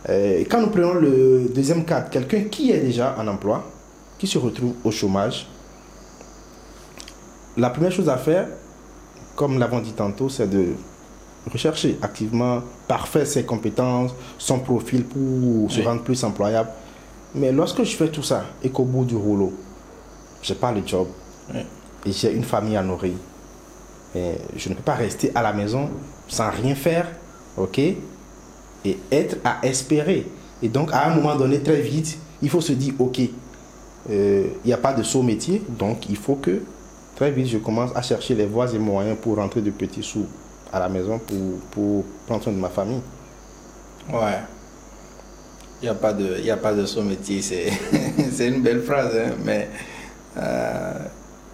Euh, quand nous prenons le deuxième cadre, quelqu'un qui est déjà en emploi, qui se retrouve au chômage, la première chose à faire, comme nous l'avons dit tantôt, c'est de rechercher activement, parfaire ses compétences, son profil pour se Oui. rendre plus employable. Mais lorsque je fais tout ça et qu'au bout du rouleau, je pas le job Oui. et j'ai une famille à nourrir, et je ne peux pas rester à la maison sans rien faire, ok? Et être à espérer. Et donc, à un moment donné, très vite, il faut se dire, OK, euh, il n'y a pas de saut métier, donc il faut que très vite, je commence à chercher les voies et moyens pour rentrer de petits sous à la maison pour, pour prendre soin de ma famille. Ouais. Il n'y a pas de, son métier. C'est, c'est une belle phrase, hein, mais euh,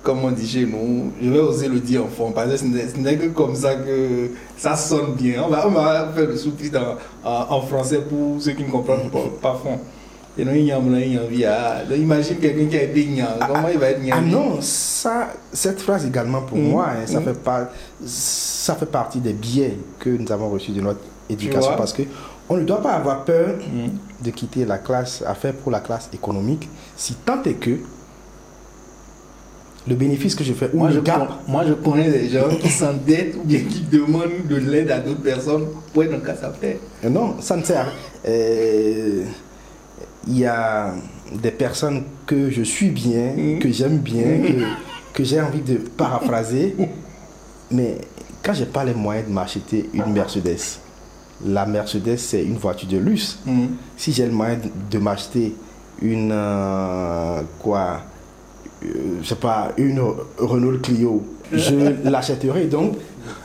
comme on dit chez nous, je vais oser le dire en fond, parce que ce n'est, que comme ça que ça sonne bien. On va, on va faire le sous-titre en, français pour ceux qui ne comprennent pas, fond. Et non, il y a un il y a envie, ah, donc imagine quelqu'un qui a été gnang, comment il va être gnang Ah non, ça, cette phrase également pour Mhm. moi, hein, ça, Mhm. fait pas, ça fait partie des biais que nous avons reçus de notre éducation parce que on ne doit pas avoir peur de quitter la classe affaire pour la classe économique, si tant est que le bénéfice que je fais ou Moi le je, gap, con- moi, je connais des gens qui s'endettent ou bien qui demandent de l'aide à d'autres personnes pour être en casse à faire. Euh, Non, ça ne sert. Euh, Il y a des personnes que je suis bien, Mhm. que j'aime bien, que, que j'ai envie de paraphraser. Mais quand j'ai pas les moyens de m'acheter une Mercedes, la Mercedes c'est une voiture de luxe. Si j'ai le moyen de, de m'acheter une euh, quoi, sais pas, une Renault Clio, je l'achèterai. Donc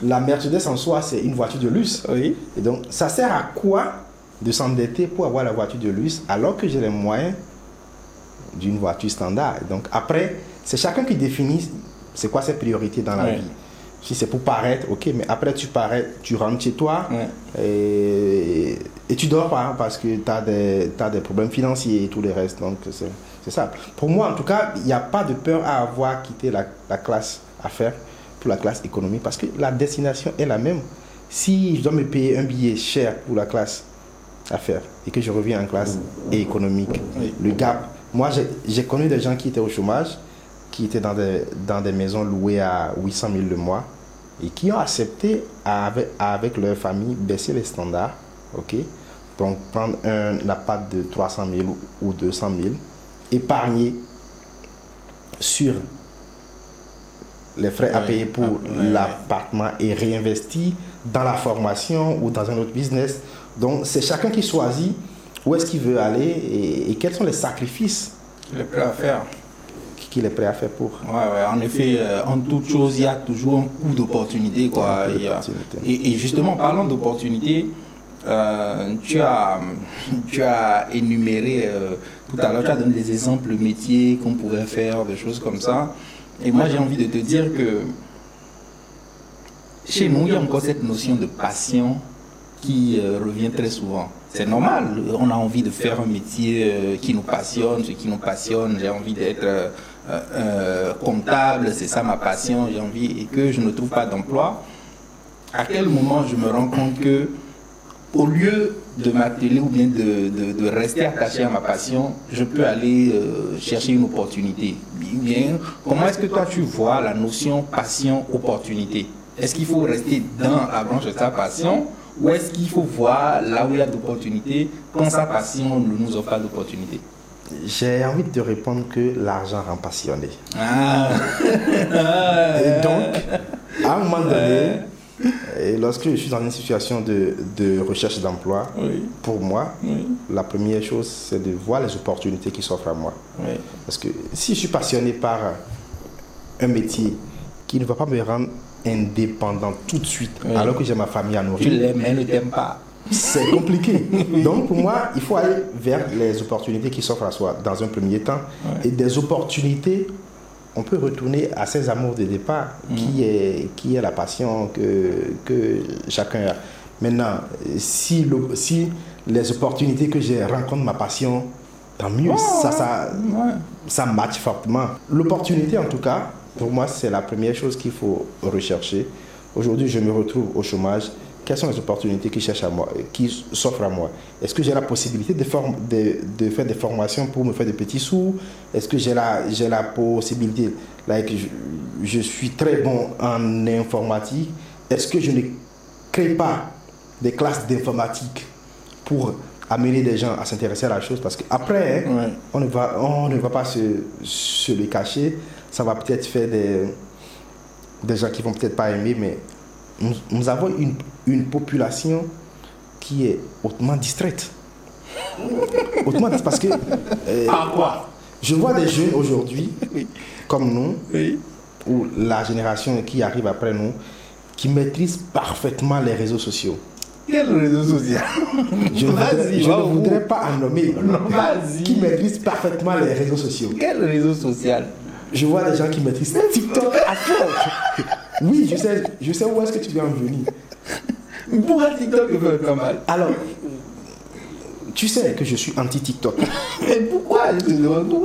la Mercedes en soi c'est une voiture de luxe. Oui. Et donc, ça sert à quoi de s'endetter pour avoir la voiture de luxe alors que j'ai les moyens d'une voiture standard? Donc, après, c'est chacun qui définit c'est quoi ses priorités dans la vie. Si c'est pour paraître, ok, mais après tu parais, tu rentres chez toi et, et tu dors pas hein, parce que tu as des, t'as des problèmes financiers et tout le reste. Donc, c'est c'est ça. Pour moi, en tout cas, il n'y a pas de peur à avoir quitté la, la classe affaires pour la classe économique parce que la destination est la même. Si je dois me payer un billet cher pour la classe affaires et que je reviens en classe économique, le gap, moi j'ai- connu des gens qui étaient au chômage, qui étaient dans des, dans des maisons louées à 800 000 le mois et qui ont accepté avec, avec leur famille baisser les standards, ok? Donc prendre un appart de 300 000 ou 200 000, épargner sur les frais à payer pour Ah, l'appartement et réinvestir dans la formation ou dans un autre business. Donc c'est chacun qui choisit où est-ce qu'il veut aller et, et quels sont les sacrifices Le prêt à faire. qu'il est prêt à faire pour. Ouais, ouais, en effet, euh, en toute chose, il y a toujours un coup d'opportunité. quoi. Et justement, parlant d'opportunité, euh, tu, as, tu as énuméré euh, tout à l'heure, tu as donné des exemples métiers qu'on pouvait faire, des choses comme ça. Et moi, j'ai envie de te dire que chez nous, il y a encore cette notion de passion qui euh, revient très souvent. C'est normal, on a envie de faire un métier euh, qui nous passionne, ce qui nous passionne. J'ai envie d'être euh, euh, comptable, c'est ça ma passion, j'ai envie, et que je ne trouve pas d'emploi. À quel moment je me rends compte que, au lieu de m'atteler ou bien de, de- de rester attaché à ma passion, je peux aller euh, chercher une opportunité. Bien, comment est-ce que toi tu vois la notion passion-opportunité? Est-ce qu'il faut rester dans la branche de sa passion ou est-ce qu'il faut voir là où il y a d'opportunités quand sa passion ne nous offre pas d'opportunités J'ai envie de te répondre que l'argent rend passionné. Ah Et donc, à un moment donné, et lorsque je suis dans une situation de, de recherche d'emploi, Oui, pour moi, oui, la première chose, c'est de voir les opportunités qui s'offrent à moi. oui. Parce que si je suis passionné par un métier qui ne va pas me rendre indépendant tout de suite, alors que j'ai ma famille à Tu nourrir, l'aimes, elle ne t'aime pas. c'est compliqué. Donc pour moi, il faut aller vers les opportunités qui s'offrent à soi dans un premier temps. Et des opportunités, on peut retourner à ses amours de départ, qui, est, qui est la passion que, que chacun a. Maintenant, si, le- si les opportunités que j'ai rencontrent ma passion, tant mieux. ça, ça, Ouais. ça match fortement. L'opportunité, en tout cas, pour moi, c'est la première chose qu'il faut rechercher. Aujourd'hui, je me retrouve au chômage. Quelles sont les opportunités qui, cherchent à moi, qui s'offrent à moi? Est-ce que j'ai la possibilité de, form- de, de faire des formations pour me faire des petits sous? Est-ce que j'ai la, j'ai la possibilité, like, je, je suis très bon en informatique, est-ce que je ne crée pas des classes d'informatique pour amener des gens à s'intéresser à la chose? Parce qu'après, hein, Ouais. on ne va, on ne va pas se, se le cacher. Ça va peut-être faire des, des gens qui vont peut-être pas aimer, mais nous, nous avons une, une population qui est hautement distraite. hautement distraite parce que euh, À quoi? je vois des jeunes aujourd'hui, comme nous, Oui. ou la génération qui arrive après nous, qui maîtrisent parfaitement les réseaux sociaux. Quel réseau social? Je ne voudrais, je ne voudrais pas en nommer, qui maîtrisent parfaitement les réseaux sociaux. Quel réseau social? Je vois des gens qui maîtrisent TikTok à fond. Oui, je sais, je sais où est-ce que tu veux en venir. Pourquoi TikTok ne fait pas mal Alors, tu sais que je suis anti-TikTok. Mais pourquoi?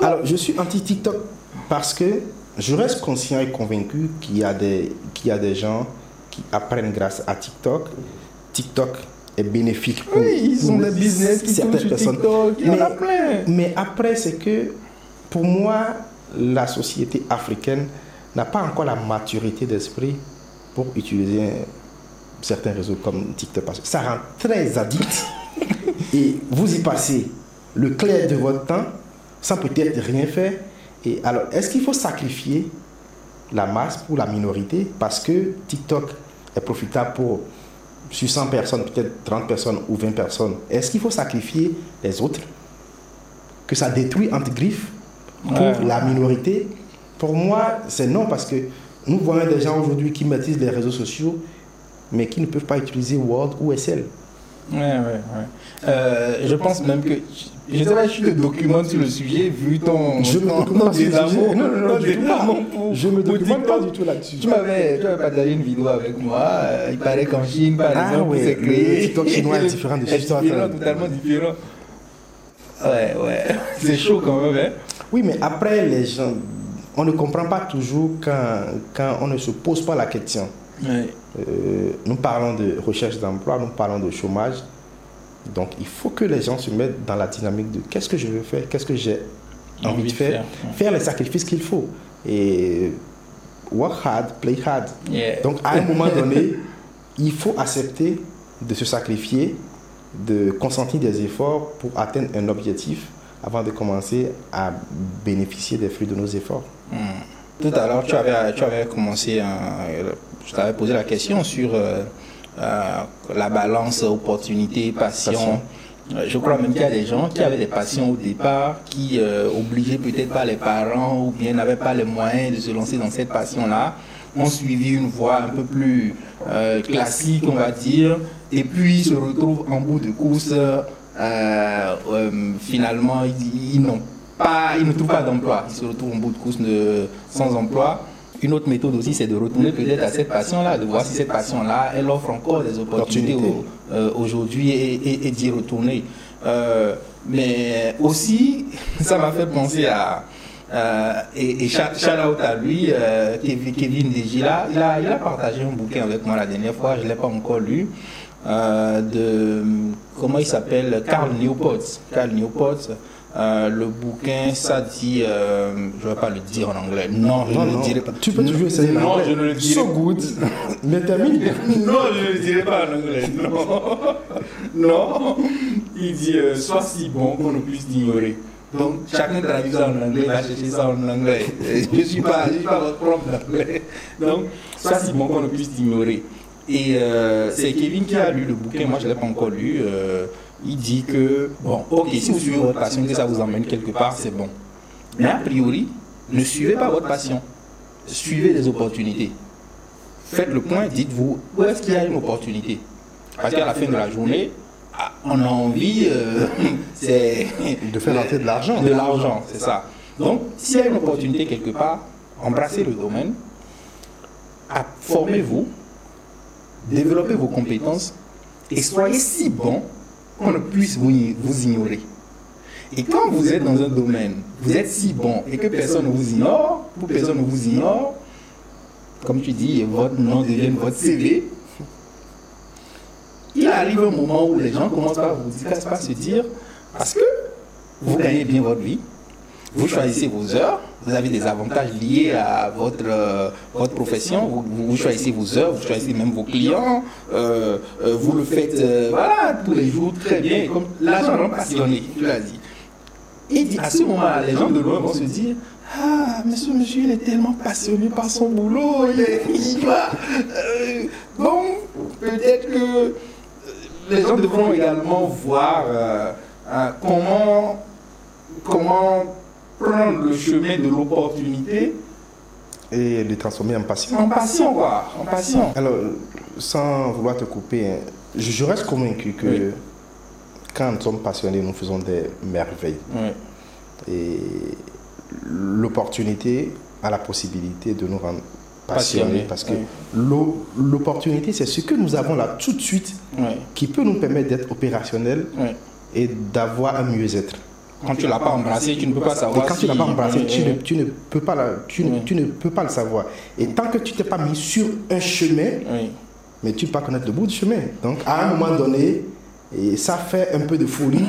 Alors, je suis anti-TikTok parce que je reste conscient et convaincu qu'il y, a des- qu'il y a des gens qui apprennent grâce à TikTok. TikTok est bénéfique pour, oui, ils ont des business qui certaines personnes. TikTok, il y mais, en a plein. mais après, c'est que pour moi, la société africaine n'a pas encore la maturité d'esprit pour utiliser certains réseaux comme TikTok. Parce que ça rend très addict et vous y passez le clair de votre temps sans peut-être rien faire. Et alors, est-ce qu'il faut sacrifier la masse pour la minorité? Parce que TikTok est profitable pour sur 100 personnes, peut-être 30 personnes ou 20 personnes. Est-ce qu'il faut sacrifier les autres? Que ça détruit entre griffes pour la minorité? Pour moi, c'est non parce que nous voyons des gens aujourd'hui qui maîtrisent les réseaux sociaux mais qui ne peuvent pas utiliser Word ou Excel. Ouais, ouais, ouais. Euh, je pense même que. Je ne sais pas si tu te documentes sur le sujet, vu ton. Je me documente pas sur le sujet. Non, non, non, du tout pas. Je me documente pas du tout là-dessus. Tu m'avais partagé une vidéo avec moi. Euh, il paraît qu'en Chine, par ah, exemple, ouais, c'est créé. Le TikTok chinois est différent de TikTok. différent, totalement différent? Ouais, ouais. C'est chaud quand même, hein. Oui, mais après, les gens. On ne comprend pas toujours quand, quand on ne se pose pas la question. Euh, nous parlons de recherche d'emploi, nous parlons de chômage. Donc il faut que les gens se mettent dans la dynamique de qu'est-ce que je veux faire, qu'est-ce que j'ai envie, de faire, faire, les sacrifices qu'il faut. Et work hard, play hard. Yeah. Donc à un moment donné, il faut accepter de se sacrifier, de consentir des efforts pour atteindre un objectif avant de commencer à bénéficier des fruits de nos efforts. Tout à l'heure, tu avais, tu avais commencé, à, je t'avais posé la question sur euh, euh, la balance opportunité, passion. Euh, Je crois même qu'il y a des gens qui avaient des passions au départ, qui euh, obligés peut-être par les parents ou bien n'avaient pas les moyens de se lancer dans cette passion-là, ont suivi une voie un peu plus euh, classique, on va dire, et puis se retrouvent en bout de course. euh, euh, finalement, ils, ils n'ont pas, ils ne trouvent pas d'emploi. Ils se retrouvent en bout de course de, sans emploi. Une autre méthode aussi, c'est de retourner peut-être à cette passion-là, de voir si cette passion-là, elle offre encore des opportunités au- euh, aujourd'hui et, et- et d'y retourner. Euh, mais aussi, ça m'a fait penser à, euh, et, et shout shout out à lui, euh, Kevin, Kevin Degila, il a, il a partagé un bouquin avec moi la dernière fois, je ne l'ai pas encore lu, euh, de, comment il s'appelle, Carl Newport. Carl Newport, euh, le bouquin, ça dit, euh, je ne vais pas le dire en anglais, non, je Non, ne non. le dirai pas. Tu peux toujours essayer. Non, je ne le dirai So good. Mais termine. non, je ne le dirai pas en anglais. Non. non. Il dit euh, Sois si bon qu'on ne puisse t'ignorer. Donc, chacun traduit ça en anglais, va chercher ça en anglais. Je ne suis pas, je suis pas votre prof d'anglais. Donc, sois si bon qu'on ne puisse t'ignorer. Et euh, c'est Kevin qui a lu le bouquin, moi je ne l'ai pas encore lu. Il dit que, bon, ok, si vous suivez votre passion, que ça vous emmène quelque part, c'est bon. Mais a priori, ne suivez pas votre passion. Suivez des opportunités faites le point, dites-vous où est-ce qu'il y a une opportunité? Parce qu'à la fin de la journée, ah, on a envie, euh, De faire rentrer de l'argent. de l'argent, c'est ça. Donc, s'il y a une opportunité quelque part, embrassez le domaine, ah, formez-vous, développez vos compétences et soyez si bon qu'on ne puisse vous, vous ignorer. Et quand vous êtes dans un domaine, vous êtes si bon et que personne ne vous ignore, ou personne ne vous ignore, comme tu dis, votre nom devient votre CV. Il arrive un moment où les gens commencent par vous dire, pas se dire, parce que vous gagnez bien votre vie, vous choisissez vos heures, vous avez des avantages liés à votre, euh, votre profession, vous, choisissez vos heures, vous choisissez même vos clients, euh, euh, vous le faites voilà, tous les jours très bien, comme l'argent passionné, tu l'as dit. Et à ce moment-là, les gens de loin vont se dire Ah, mais ce monsieur, il est tellement passionné par son boulot, il, est, bon, peut-être que les gens devront également voir comment, comment prendre le chemin de l'opportunité Et le transformer en passion. en passion, quoi. En passion. Alors, sans vouloir te couper, hein, je, je reste convaincu que Oui. quand nous sommes passionnés, nous faisons des merveilles. Et l'opportunité a la possibilité de nous rendre passionnés parce que oui. l'opportunité, c'est ce que nous avons là tout de suite qui peut nous permettre d'être opérationnels et d'avoir un mieux-être. Quand tu l'as pas embrassé, tu ne peux pas Et savoir. quand si- tu l'as pas embrassé, tu, ne, tu ne peux pas la- tu, ne, tu ne peux pas le savoir. Et tant que tu t'es pas mis sur un chemin, mais tu peux pas connaître le bout du chemin. Donc, à un moment donné, et ça fait un peu de folie,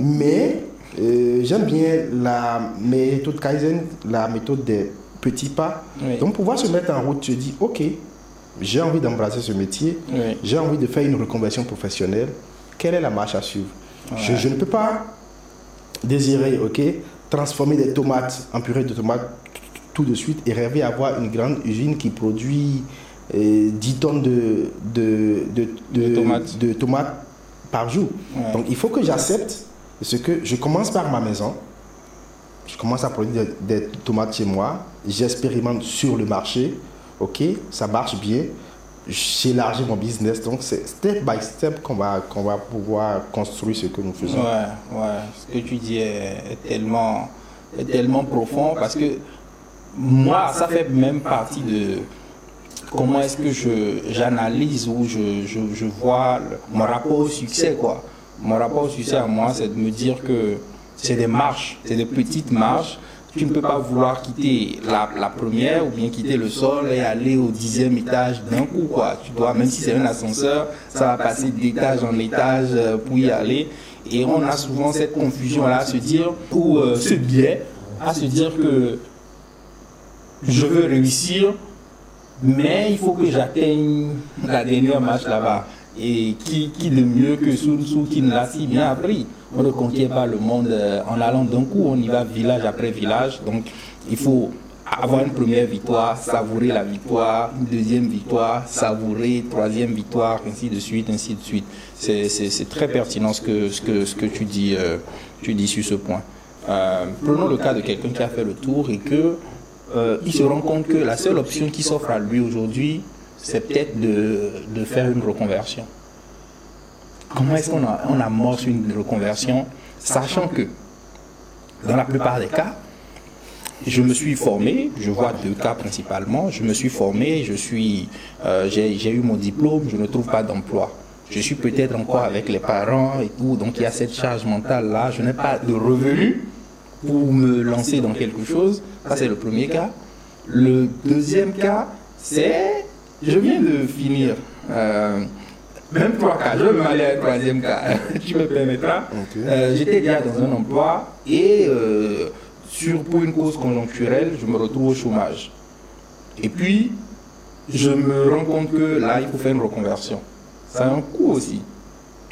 mais euh, j'aime bien la méthode Kaizen, la méthode des petits pas. Oui. Donc, pouvoir se mettre en route, tu dis, ok, j'ai envie d'embrasser ce métier, Oui. j'ai envie de faire une reconversion professionnelle. Quelle est la marche à suivre? Je, je ne peux pas désirer, ok, transformer des tomates en purée de tomates tout de suite et rêver avoir une grande usine qui produit euh, 10 tonnes de, de, de, De tomates. de tomates par jour. Ouais. Donc il faut que j'accepte ce que je commence par ma maison. Je commence à produire des, des tomates chez moi. J'expérimente sur le marché. Ok, ça marche bien. J'élargis mon business. Donc c'est step by step qu'on va, qu'on va pouvoir construire ce que nous faisons. Ouais, ouais. Ce que tu dis est, tellement, est tellement profond parce que moi, ça fait même partie de comment est-ce que j'analyse ou je, je, je vois mon rapport au succès, quoi. Mon rapport au succès à moi, c'est de me dire que c'est des marches, c'est des petites marches. Tu ne peux pas vouloir quitter la, première ou bien quitter le sol et aller au dixième étage d'un coup, quoi. Tu dois, même si c'est un ascenseur, ça va passer d'étage en étage euh, pour y aller. Et on a souvent cette confusion-là à se dire, ou euh, ce biais, à se dire que je veux réussir, mais il faut que j'atteigne la dernière marche là-bas. Et qui, de mieux que Sun Tzu qui nous l'a si bien appris? On ne conquiert pas le monde euh, en allant d'un coup, on y va village après village. Donc il faut avoir une première victoire, savourer la victoire, une deuxième victoire, savourer, troisième victoire, ainsi de suite, ainsi de suite. C'est- très pertinent ce que, ce que, ce que tu, dis, euh, tu dis sur ce point. Euh, prenons le cas de quelqu'un qui a fait le tour et que euh, il se rend compte que la seule option qui s'offre à lui aujourd'hui, c'est peut-être de, de faire une reconversion. Comment est-ce qu'on amorce une reconversion, sachant que dans la plupart des cas, je me suis formé, je vois deux cas principalement, je me suis formé, je suis, euh, j'ai j'ai eu mon diplôme, je ne trouve pas d'emploi. Je suis peut-être encore avec les parents et tout, donc il y a cette charge mentale là, je n'ai pas de revenus pour me lancer dans quelque chose. Ça c'est le premier cas. Le deuxième cas, c'est, je viens de finir, euh, même trois cas, je vais même aller à un troisième cas, tu me permettras. Euh, J'étais déjà dans un emploi et euh, sur, pour une cause conjoncturelle, je me retrouve au chômage. Et puis, je me rends compte que là, il faut faire une reconversion. Ça a un coût aussi.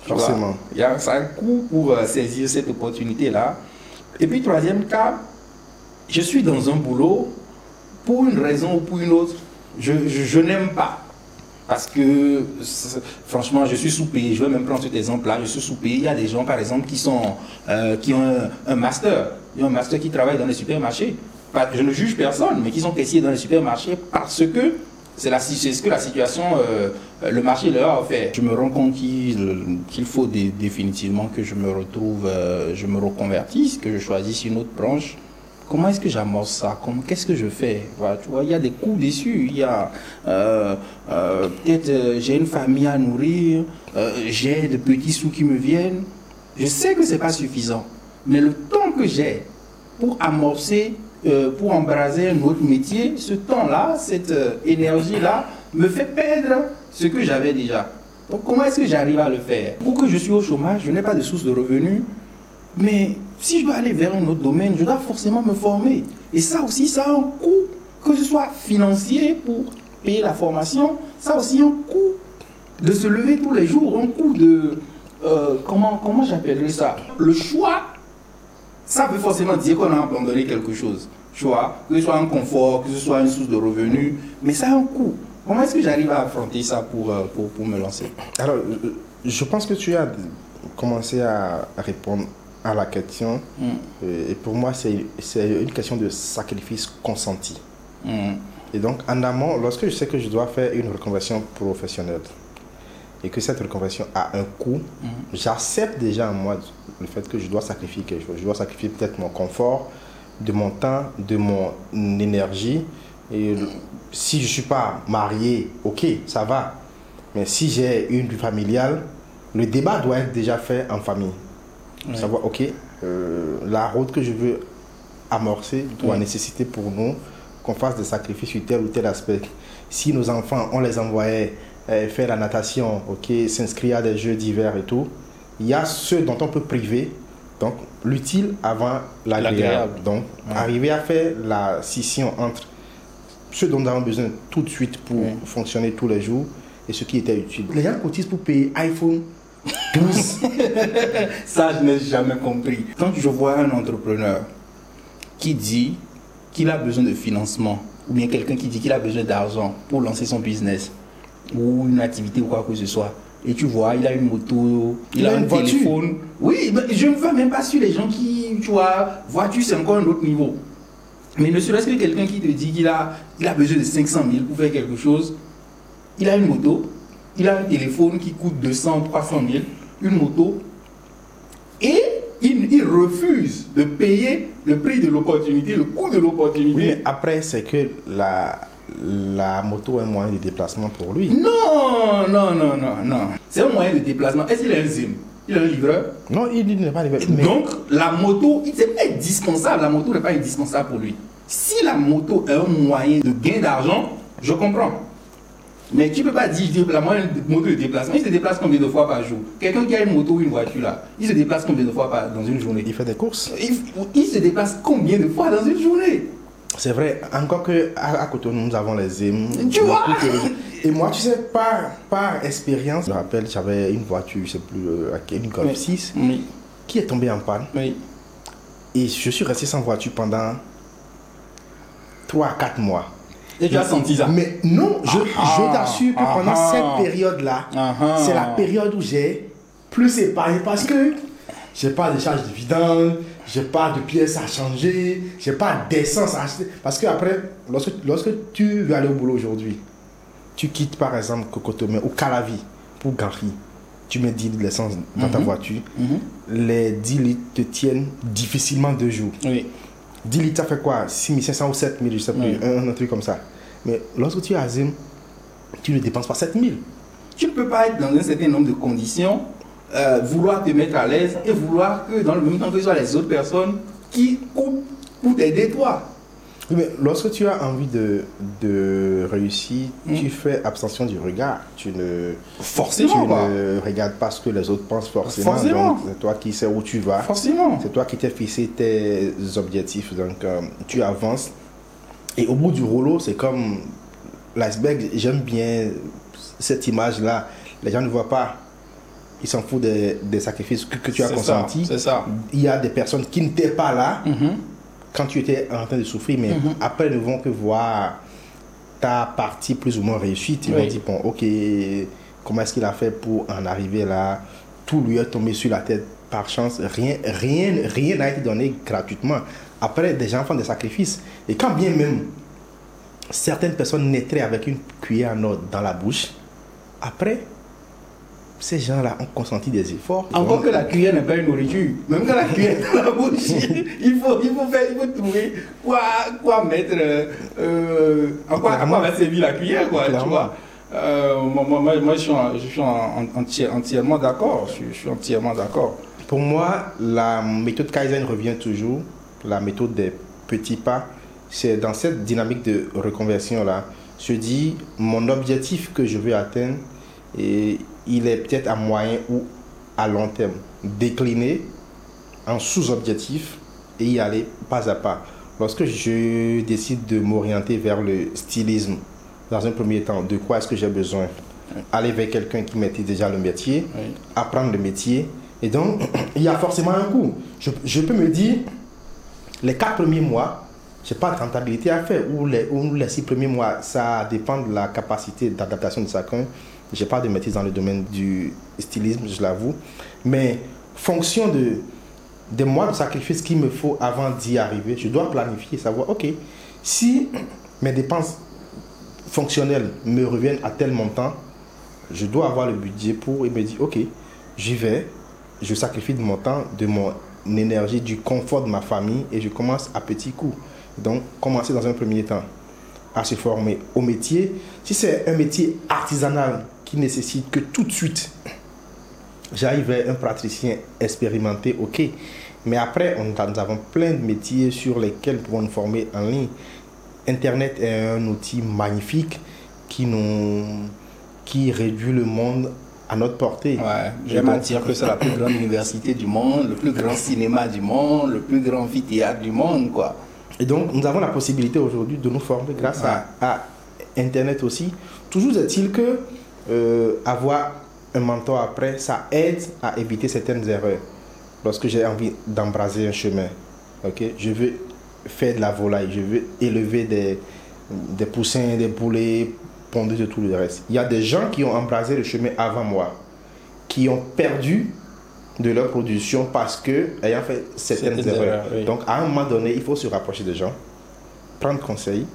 Forcément. Il y a ça a un coût pour euh, saisir cette opportunité-là. Et puis, troisième cas, je suis dans un boulot, pour une raison ou pour une autre, je, je- je n'aime pas. Parce que, franchement, je suis sous-payé. Je vais même prendre cet exemple-là. Je suis sous-payé. Il y a des gens, par exemple, qui, sont, euh, qui ont un, master. Ils ont un master qui travaille dans les supermarchés. Je ne juge personne, mais qui sont caissiers dans les supermarchés parce que c'est ce que la situation, euh, le marché leur a offert. Je me rends compte qu'il faut dé- définitivement que je me retrouve, euh, je me reconvertisse, que je choisisse une autre branche. Comment est-ce que j'amorce ça? Qu'est-ce que je fais? Tu vois, Il y a des coûts dessus. Il y a euh, euh, peut-être euh, j'ai une famille à nourrir, j'ai de petits sous qui me viennent. Je sais que c'est pas suffisant, mais le temps que j'ai pour amorcer, pour embraser un autre métier, ce temps-là, cette énergie-là, me fait perdre ce que j'avais déjà. Donc comment est-ce que j'arrive à le faire? Pour que je suis au chômage, je n'ai pas de source de revenus, mais si je dois aller vers un autre domaine, je dois forcément me former. Et ça aussi, ça a un coût, que ce soit financier pour payer la formation, ça a aussi un coût de se lever tous les jours, un coût de... euh, comment comment j'appellerais ça? Le choix ça veut forcément dire qu'on a abandonné quelque chose. Vois, que ce soit un confort, que ce soit une source de revenus, mais ça a un coût. Comment est-ce que j'arrive à affronter ça pour, euh, pour, pour me lancer? Alors, euh, je pense que tu as commencé à répondre à la question. Mm. Et pour moi, c'est une question de sacrifice consenti. Mm. Et donc, en amont, lorsque je sais que je dois faire une reconversion professionnelle et que cette reconversion a un coût, j'accepte déjà en moi le fait que je dois sacrifier quelque chose. Je dois sacrifier peut-être mon confort, de mon temps, de mon énergie. Et si je ne suis pas marié, ok, ça va. Mais si j'ai une vie familiale, le débat doit être déjà fait en famille. Ouais. Savoir, ok, euh, la route que je veux amorcer doit Ouais. nécessiter pour nous qu'on fasse des sacrifices sur tel ou tel aspect. Si nos enfants, on les envoyait euh, faire la natation, ok, s'inscrire à des jeux divers et tout. Il y a ceux dont on peut priver, donc l'utile avant l'agréable. Donc, arriver à faire la scission entre ce dont nous avons besoin tout de suite pour fonctionner tous les jours et ce qui était utile. Les gens cotisent pour payer iPhone 12. Ça, je n'ai jamais compris. Quand je vois un entrepreneur qui dit qu'il a besoin de financement, ou bien quelqu'un qui dit qu'il a besoin d'argent pour lancer son business, ou une activité ou quoi que ce soit, et tu vois, il a une moto, il, a, un téléphone. Oui, je ne veux même pas sur les gens qui, tu vois, voiture, c'est encore un autre niveau. Mais ne serait-ce que quelqu'un qui te dit qu'il a, il a besoin de 500 000 pour faire quelque chose, il a une moto, il a un téléphone qui coûte 200, 300 000, une moto, et il, refuse de payer le prix de l'opportunité, le coût de l'opportunité. Oui, mais après, c'est que la, la moto est un moyen de déplacement pour lui. Non, non, non, non, non. C'est un moyen de déplacement. Est-ce qu'il a un ZIM? Il a un livreur? Non, il n'est pas livreur. Donc, la moto, c'est pas indispensable. La moto n'est pas indispensable pour lui. Si la moto est un moyen de gain d'argent, je comprends. Mais tu ne peux pas dire la moyenne de moto de déplacement. Il se déplace combien de fois par jour? Quelqu'un qui a une moto ou une voiture là, il se déplace combien de fois par, dans une journée? Il fait des courses. Il, il se déplace combien de fois dans une journée? C'est vrai, encore que à, côté nous avons les aimes. Tu vois? Et moi, tu sais, par, par expérience, je me rappelle, j'avais une voiture, je sais plus, euh, une Golf 6, qui est tombée en panne. Oui. Et je suis resté sans voiture pendant 3 à 4 mois. Senti ça Mais non, je, ah, je t'assure que pendant ah, cette période-là, c'est la période où j'ai plus épargné parce que j'ai pas de charge de vidange, j'ai pas de pièces à changer, j'ai pas d'essence à acheter. Parce que après, lorsque, lorsque tu veux aller au boulot aujourd'hui, tu quittes par exemple Cocotomé ou Calavi pour Gary, tu mets 10 litres d'essence dans ta mhm. voiture, mhm. les 10 litres te tiennent difficilement deux jours. Oui. 10 litres, ça fait quoi? 6500 ou 7000, je sais plus, un, truc comme ça. Mais lorsque tu es à Zim, tu ne dépenses pas 7000. Tu ne peux pas être dans un certain nombre de conditions euh, vouloir te mettre à l'aise et vouloir que dans le même temps que ce soit les autres personnes qui coupent pour t'aider toi. Mais lorsque tu as envie de, de réussir, hmm. tu fais abstention du regard. Tu ne, forcément, tu ne regardes pas ce que les autres pensent forcément. forcément. c'est toi qui sais où tu vas. Forcément. C'est toi qui t'es fixé tes objectifs. Donc, euh, tu avances. Et au bout du rouleau, c'est comme l'iceberg. J'aime bien cette image-là. Les gens ne voient pas il s'en fout des, sacrifices que, tu as consentis. C'est ça. Il y a des personnes qui n'étaient pas là mhm. Quand tu étais en train de souffrir, mais mhm. après ne vont que voir ta partie plus ou moins réussie. Ils vont dire, bon, ok, comment est-ce qu'il a fait pour en arriver là? Tout lui est tombé sur la tête par chance. Rien rien, rien n'a été donné gratuitement. Après, des gens font des sacrifices. Et quand bien même certaines personnes naîtraient avec une cuillère en or dans la bouche, après, ces gens-là ont consenti des efforts. Encore que la cuillère n'est pas une nourriture. Même quand la cuillère est dans la bouche, il faut, il faut, faire, il faut trouver quoi, quoi mettre, euh, en quoi, va servir la cuillère, quoi, tu vois. Euh, moi, moi, moi, je suis, je suis entièrement d'accord. Je, suis entièrement d'accord. Pour moi, la méthode Kaizen revient toujours, la méthode des petits pas. C'est dans cette dynamique de reconversion-là, je dis, mon objectif que je veux atteindre, et il est peut-être à moyen ou à long terme. Décliner en sous-objectif et y aller pas à pas. Lorsque je décide de m'orienter vers le stylisme, dans un premier temps, de quoi est-ce que j'ai besoin? Aller vers quelqu'un qui mettait déjà le métier, apprendre le métier. Et donc, il y a forcément un coût. Je, je peux me dire, les quatre premiers mois, je n'ai pas rentabilité à faire, ou les, ou les six premiers mois, ça dépend de la capacité d'adaptation de chacun. Je n'ai pas de maîtrise dans le domaine du stylisme, je l'avoue. Mais fonction de, des mois de sacrifice qu'il me faut avant d'y arriver, je dois planifier, savoir, OK, si mes dépenses fonctionnelles me reviennent à tel montant, je dois avoir le budget pour et me dire, OK, j'y vais, je sacrifie de mon temps, de mon énergie, du confort de ma famille et je commence à petits coups. Donc, commencer dans un premier temps à se former au métier. Si c'est un métier artisanal qui nécessite que tout de suite j'arrive à un praticien expérimenté, ok. Mais après, on, nous avons plein de métiers sur lesquels nous pouvons nous former en ligne. Internet est un outil magnifique qui nous, qui réduit le monde à notre portée. Ouais, j'aime à dire que c'est la plus grande université du monde, le plus grand cinéma du monde, le plus grand amphithéâtre du monde, quoi. Et donc, nous avons la possibilité aujourd'hui de nous former grâce à, Internet aussi. Toujours est-il que euh, avoir un mentor après, ça aide à éviter certaines erreurs. Lorsque j'ai envie d'embraser un chemin, ok, je veux faire de la volaille, je veux élever des, des poussins, des poulets, pondus de tout le reste. Il y a des gens qui ont embrasé le chemin avant moi, qui ont perdu de leur production parce que ayant fait certaines erreurs. Donc à un moment donné, il faut se rapprocher des gens, prendre conseil,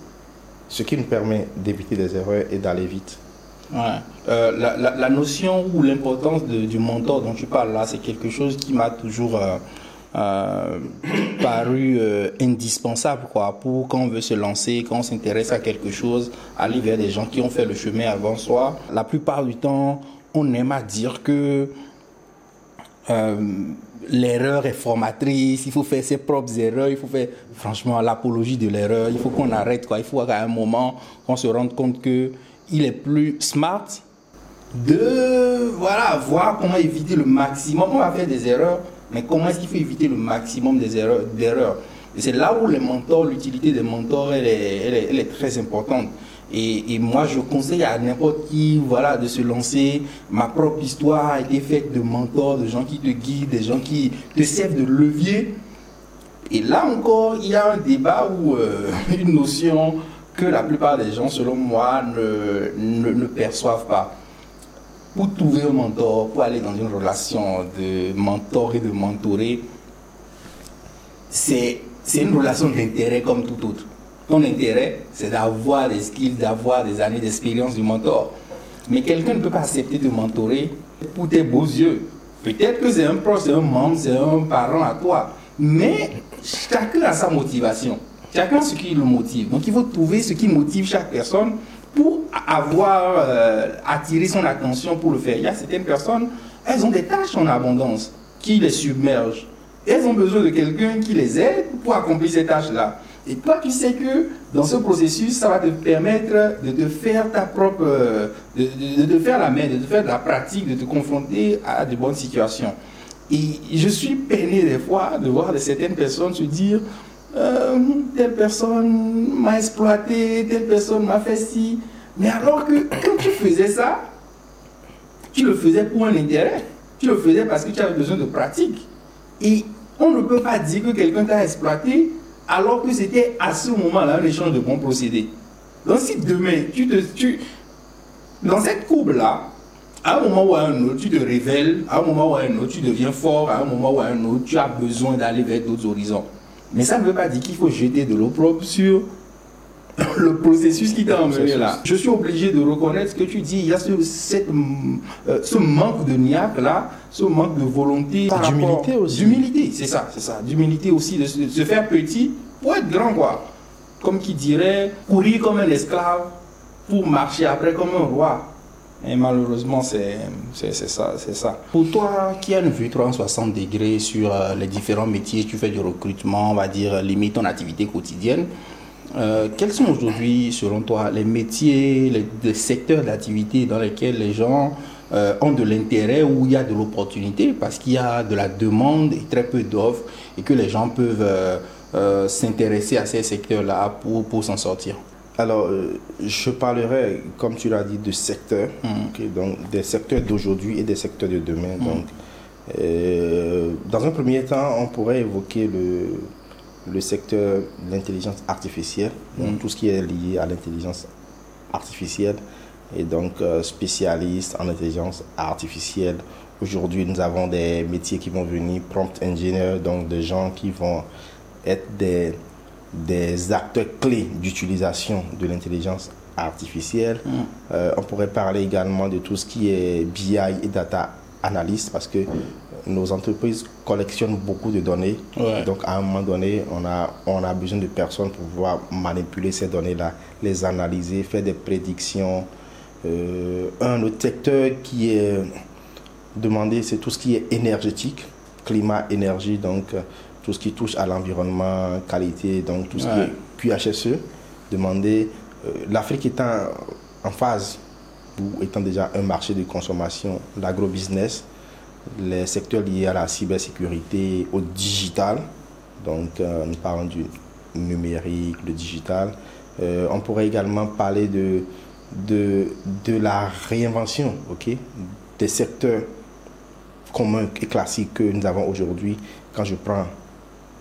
ce qui nous permet d'éviter des erreurs et d'aller vite. Ouais. Euh, la, la, notion ou l'importance du mentor dont tu parles là, c'est quelque chose qui m'a toujours euh, euh, paru indispensable quoi, pour quand on veut se lancer, quand on s'intéresse à quelque chose, aller vers des gens qui ont fait le chemin avant soi. La plupart du temps, on aime à dire que l'erreur est formatrice, il faut faire ses propres erreurs, il faut faire franchement l'apologie de l'erreur, il faut qu'on arrête quoi, il faut qu'à un moment qu'on se rende compte que il est plus smart de voilà, voir comment éviter le maximum. On va faire des erreurs, mais comment est-ce qu'il faut éviter le maximum des erreurs, d'erreurs? C'est là où les mentors, l'utilité des mentors, elle est, elle est très importante. Et, moi, je conseille à n'importe qui voilà, de se lancer. Ma propre histoire a été faite de mentors, de gens qui te guident, des gens qui te servent de levier. Et là encore, il y a un débat ou euh, une notion que la plupart des gens, selon moi, ne, ne, perçoivent pas. Pour trouver un mentor, pour aller dans une relation de mentor et de mentoré, c'est une relation d'intérêt comme tout autre. Ton intérêt, c'est d'avoir des skills, d'avoir des années d'expérience du mentor. Mais quelqu'un ne peut pas accepter de mentorer pour tes beaux yeux. Peut-être que c'est un proche, c'est un membre, c'est un parent à toi. Mais chacun a sa motivation. Chacun ce qui le motive. Donc il faut trouver ce qui motive chaque personne pour avoir euh, attiré son attention pour le faire. Il y a certaines personnes, elles ont des tâches en abondance qui les submergent. Elles ont besoin de quelqu'un qui les aide pour accomplir ces tâches-là. Et toi, tu sais que dans ce processus, ça va te permettre de te faire ta propre, de, de, faire la main, de te faire de la pratique, de te confronter à de bonnes situations. Et je suis peiné des fois de voir de certaines personnes se dire, euh, telle personne m'a exploité, telle personne m'a fait ci. Mais alors que quand tu faisais ça, tu le faisais pour un intérêt. Tu le faisais parce que tu avais besoin de pratique. Et on ne peut pas dire que quelqu'un t'a exploité alors que c'était à ce moment-là un échange de bons procédés. Donc si demain, tu te, dans cette courbe-là, à un moment ou à un autre, tu te révèles, à un moment ou à un autre, tu deviens fort, à un moment ou à un autre, tu as besoin d'aller vers d'autres horizons. Mais ça ne veut pas dire qu'il faut jeter de l'eau propre sur le processus qui t'a emmené là. Je suis obligé de reconnaître ce que tu dis. Il y a ce, euh, ce manque de niaque là, ce manque de volonté. D'humilité aussi. D'humilité, c'est ça, c'est ça. D'humilité aussi, de se, faire petit pour être grand quoi. Comme qui dirait, courir comme un esclave pour marcher après comme un roi. Et malheureusement, c'est ça, c'est ça. Pour toi, qui a une vue 360 degrés sur euh, les différents métiers, tu fais du recrutement, on va dire, limite ton activité quotidienne. Euh, quels sont aujourd'hui, selon toi, les métiers, les, secteurs d'activité dans lesquels les gens euh, ont de l'intérêt, où il y a de l'opportunité, parce qu'il y a de la demande et très peu d'offres, et que les gens peuvent s'intéresser à ces secteurs-là pour, pour s'en sortir? Alors, euh, je parlerai, comme tu l'as dit, de secteurs, mm. donc des secteurs d'aujourd'hui et des secteurs de demain. Mm. Donc, euh, dans un premier temps, on pourrait évoquer le, le secteur de l'intelligence artificielle, donc mm. tout ce qui est lié à l'intelligence artificielle, et donc euh, spécialiste en intelligence artificielle. Aujourd'hui, nous avons des métiers qui vont venir, prompt engineer, donc des gens qui vont être des des acteurs clés d'utilisation de l'intelligence artificielle. Mm. Euh, on pourrait parler également de tout ce qui est BI et data analyst parce que nos entreprises collectionnent beaucoup de données. Donc à un moment donné, on a, on a besoin de personnes pour pouvoir manipuler ces données-là, les analyser, faire des prédictions. Euh, un autre secteur qui est demandé, c'est tout ce qui est énergétique, climat, énergie. Donc tout ce qui touche à l'environnement, qualité, donc tout ce qui est QHSE, demander, euh, l'Afrique est en, phase ou étant déjà un marché de consommation, l'agrobusiness, les secteurs liés à la cybersécurité, au digital. Donc, euh, nous parlons du numérique, le digital. Euh, on pourrait également parler de, de, de la réinvention ok, des secteurs communs et classiques que nous avons aujourd'hui. Quand je prends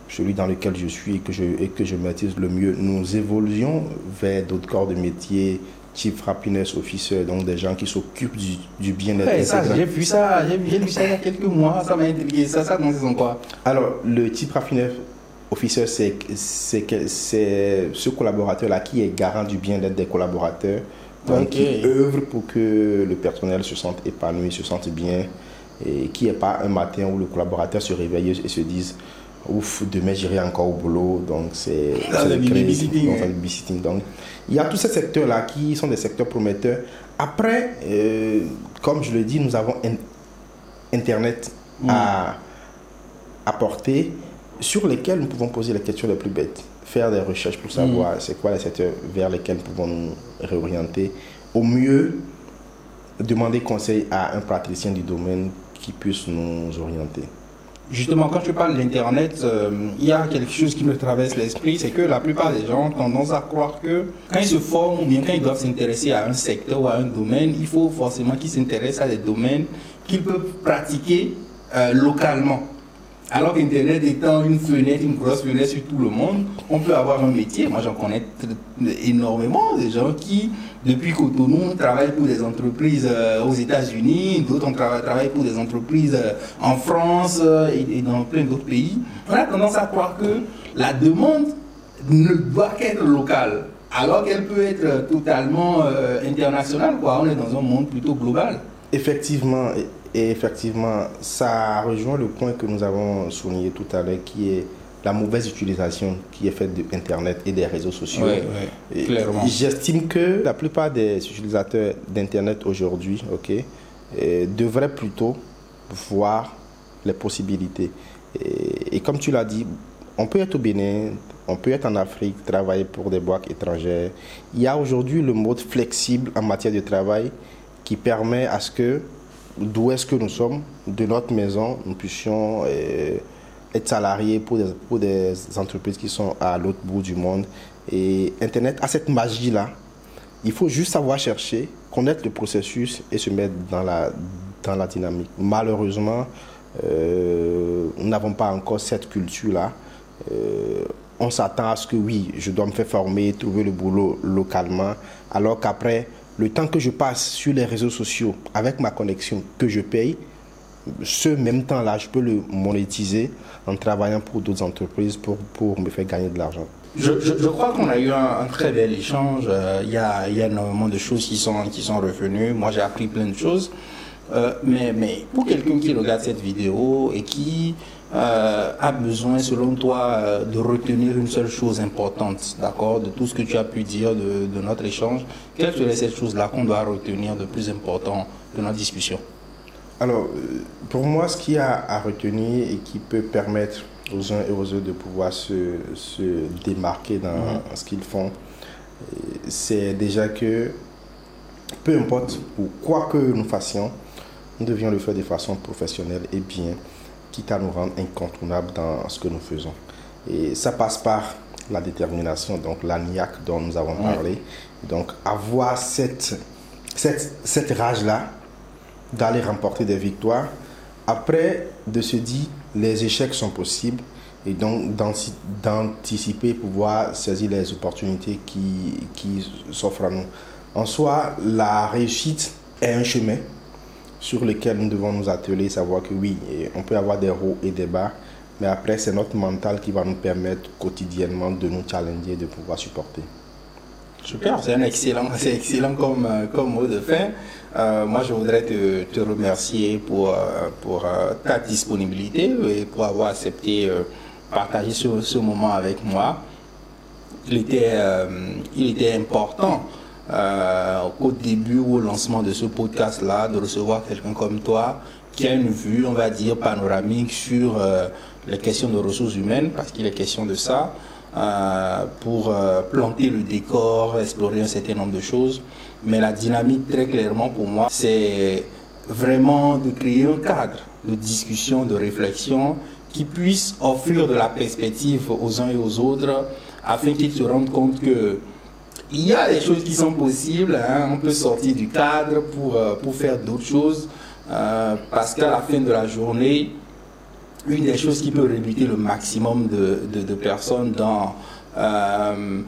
celui dans lequel je suis et que je, et que je maîtrise le mieux, nous évoluons vers d'autres corps de métier, type happiness officer, donc des gens qui s'occupent du, du bien-être. j'ai vu ça, j'ai vu ça il y a quelques mois, ça m'a intrigué. Ça, ça consiste en quoi? Alors, le type happiness officer, c'est ce collaborateur-là qui est garant du bien-être des collaborateurs, donc qui œuvre pour que le personnel se sente épanoui, se sente bien, et qui n'est pas un matin où le collaborateur se réveille et se dise ouf, demain j'irai encore au boulot. Donc, c'est le babysitting. Donc, il y a tous ces secteurs-là qui sont des secteurs prometteurs. Après, euh, comme je le dis, nous avons Internet mm. à apporter sur lesquels nous pouvons poser les questions les plus bêtes. Faire des recherches pour savoir mm. c'est quoi les secteurs vers lesquels nous pouvons nous réorienter. Au mieux, demander conseil à un praticien du domaine qui puisse nous orienter. Justement, quand tu parles d'Internet, euh, il y a quelque chose qui me traverse l'esprit, c'est que la plupart des gens ont tendance à croire que quand ils se forment ou bien quand ils doivent s'intéresser à un secteur ou à un domaine, il faut forcément qu'ils s'intéressent à des domaines qu'ils peuvent pratiquer euh, localement. Alors qu'Internet étant une fenêtre, une grosse fenêtre sur tout le monde, on peut avoir un métier. Moi, j'en connais énormément de gens qui, depuis Cotonou, travaillent pour des entreprises euh, aux États-Unis, d'autres travaillent pour des entreprises euh, en France euh, et dans plein d'autres pays. On a tendance à croire que la demande ne doit qu'être locale, alors qu'elle peut être totalement internationale. On est dans un monde plutôt global. Effectivement. Et effectivement, ça rejoint le point que nous avons souligné tout à l'heure, qui est la mauvaise utilisation qui est faite de Internet et des réseaux sociaux. Oui, clairement. J'estime que la plupart des utilisateurs d'Internet aujourd'hui ok, eh, devraient plutôt voir les possibilités. Et, et comme tu l'as dit, on peut être au Bénin, on peut être en Afrique, travailler pour des boîtes étrangères. Il y a aujourd'hui le mode flexible en matière de travail qui permet à ce que d'où est-ce que nous sommes, de notre maison, nous puissions euh, être salariés pour des, pour des entreprises qui sont à l'autre bout du monde. Et Internet a cette magie-là. Il faut juste savoir chercher, connaître le processus et se mettre dans la, dans la dynamique. Malheureusement, euh, nous n'avons pas encore cette culture-là. Euh, on s'attend à ce que oui, je dois me faire former, trouver le boulot localement, alors qu'après, le temps que je passe sur les réseaux sociaux avec ma connexion que je paye, ce même temps-là, je peux le monétiser en travaillant pour d'autres entreprises pour, pour me faire gagner de l'argent. Je, je, crois qu'on a eu un, très bel échange. Euh, il y, a, y, a, énormément de choses qui sont, qui sont revenues. Moi, j'ai appris plein de choses. Euh, mais, mais pour quelqu'un qui regarde cette vidéo et qui euh, a besoin, selon toi, euh, de retenir une seule chose importante, d'accord, de tout ce que tu as pu dire de, de notre échange, quelle serait cette chose-là qu'on doit retenir de plus important de notre discussion? Alors, pour moi, ce qu'il y a à retenir et qui peut permettre aux uns et aux autres de pouvoir se, se démarquer dans mhm. ce qu'ils font, c'est déjà que peu importe ou quoi que nous fassions, nous devions le faire de façon professionnelle et bien, quitte à nous rendre incontournables dans ce que nous faisons. Et ça passe par la détermination, donc la niaque dont nous avons parlé. Donc avoir cette, cette, cette rage-là d'aller remporter des victoires. Après, de se dire, les échecs sont possibles et donc d'anticiper, pouvoir saisir les opportunités qui, qui s'offrent à nous. En soi, la réussite est un chemin, sur lesquels nous devons nous atteler, savoir que oui, on peut avoir des hauts et des bas, mais après, c'est notre mental qui va nous permettre quotidiennement de nous challenger, de pouvoir supporter. Super, c'est un excellent, c'est excellent comme, euh, comme mot de fin. Euh, moi, je voudrais te, te remercier pour, euh, pour ta disponibilité et pour avoir accepté partager ce, ce, moment avec moi. Il était, il était important euh, au début ou au lancement de ce podcast-là, de recevoir quelqu'un comme toi qui a une vue, on va dire, panoramique sur euh, les questions de ressources humaines, parce qu'il est question de ça, euh, pour planter le décor, explorer un certain nombre de choses. Mais la dynamique, très clairement, pour moi, c'est vraiment de créer un cadre de discussion, de réflexion qui puisse offrir de la perspective aux uns et aux autres afin qu'ils se rendent compte que il y a des choses qui sont possibles, hein. on peut sortir du cadre pour, euh, pour faire d'autres choses, euh, parce qu'à la fin de la journée, une des choses qui peut réduire le maximum de, de, personnes dans euh,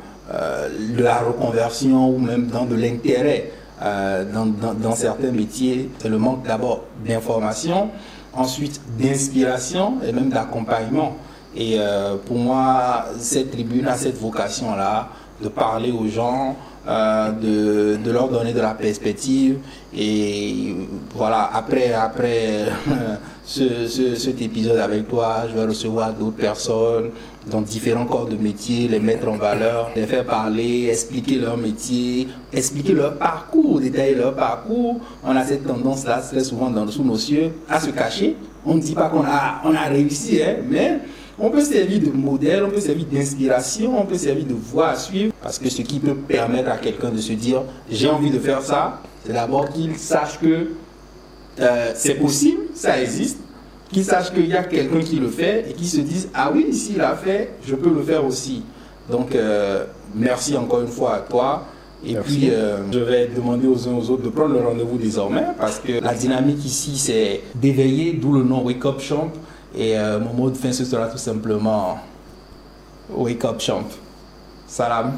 la reconversion ou même dans de l'intérêt dans, dans, dans, certains métiers, c'est le manque d'abord d'information, ensuite d'inspiration et même d'accompagnement. Et pour moi, cette tribune a cette vocation-là de parler aux gens, euh, de, de, leur donner de la perspective. Et voilà, après, après ce, ce, cet épisode avec toi, je vais recevoir d'autres personnes dans différents corps de métier, les mettre en valeur, les faire parler, expliquer leur métier, expliquer leur parcours, détailler leur parcours. On a cette tendance-là, très souvent dans, sous nos cieux, à se cacher. On ne dit pas qu'on a, on a réussi, hein, mais on peut servir de modèle, on peut servir d'inspiration, on peut servir de voie à suivre. Parce que ce qui peut permettre à quelqu'un de se dire j'ai envie de faire ça, c'est d'abord qu'il sache que euh, c'est possible, ça existe, qu'il sache qu'il y a quelqu'un qui le fait et qu'il se dise ah oui, s'il l'a fait, je peux le faire aussi. Donc euh, merci encore une fois à toi. Et puis, euh, je vais demander aux uns aux autres de prendre le rendez-vous désormais parce que la dynamique ici, c'est d'éveiller, d'où le nom Wake Up Champ. Et euh, mon mot de fin, ce sera tout simplement Wake up, champ. Salam.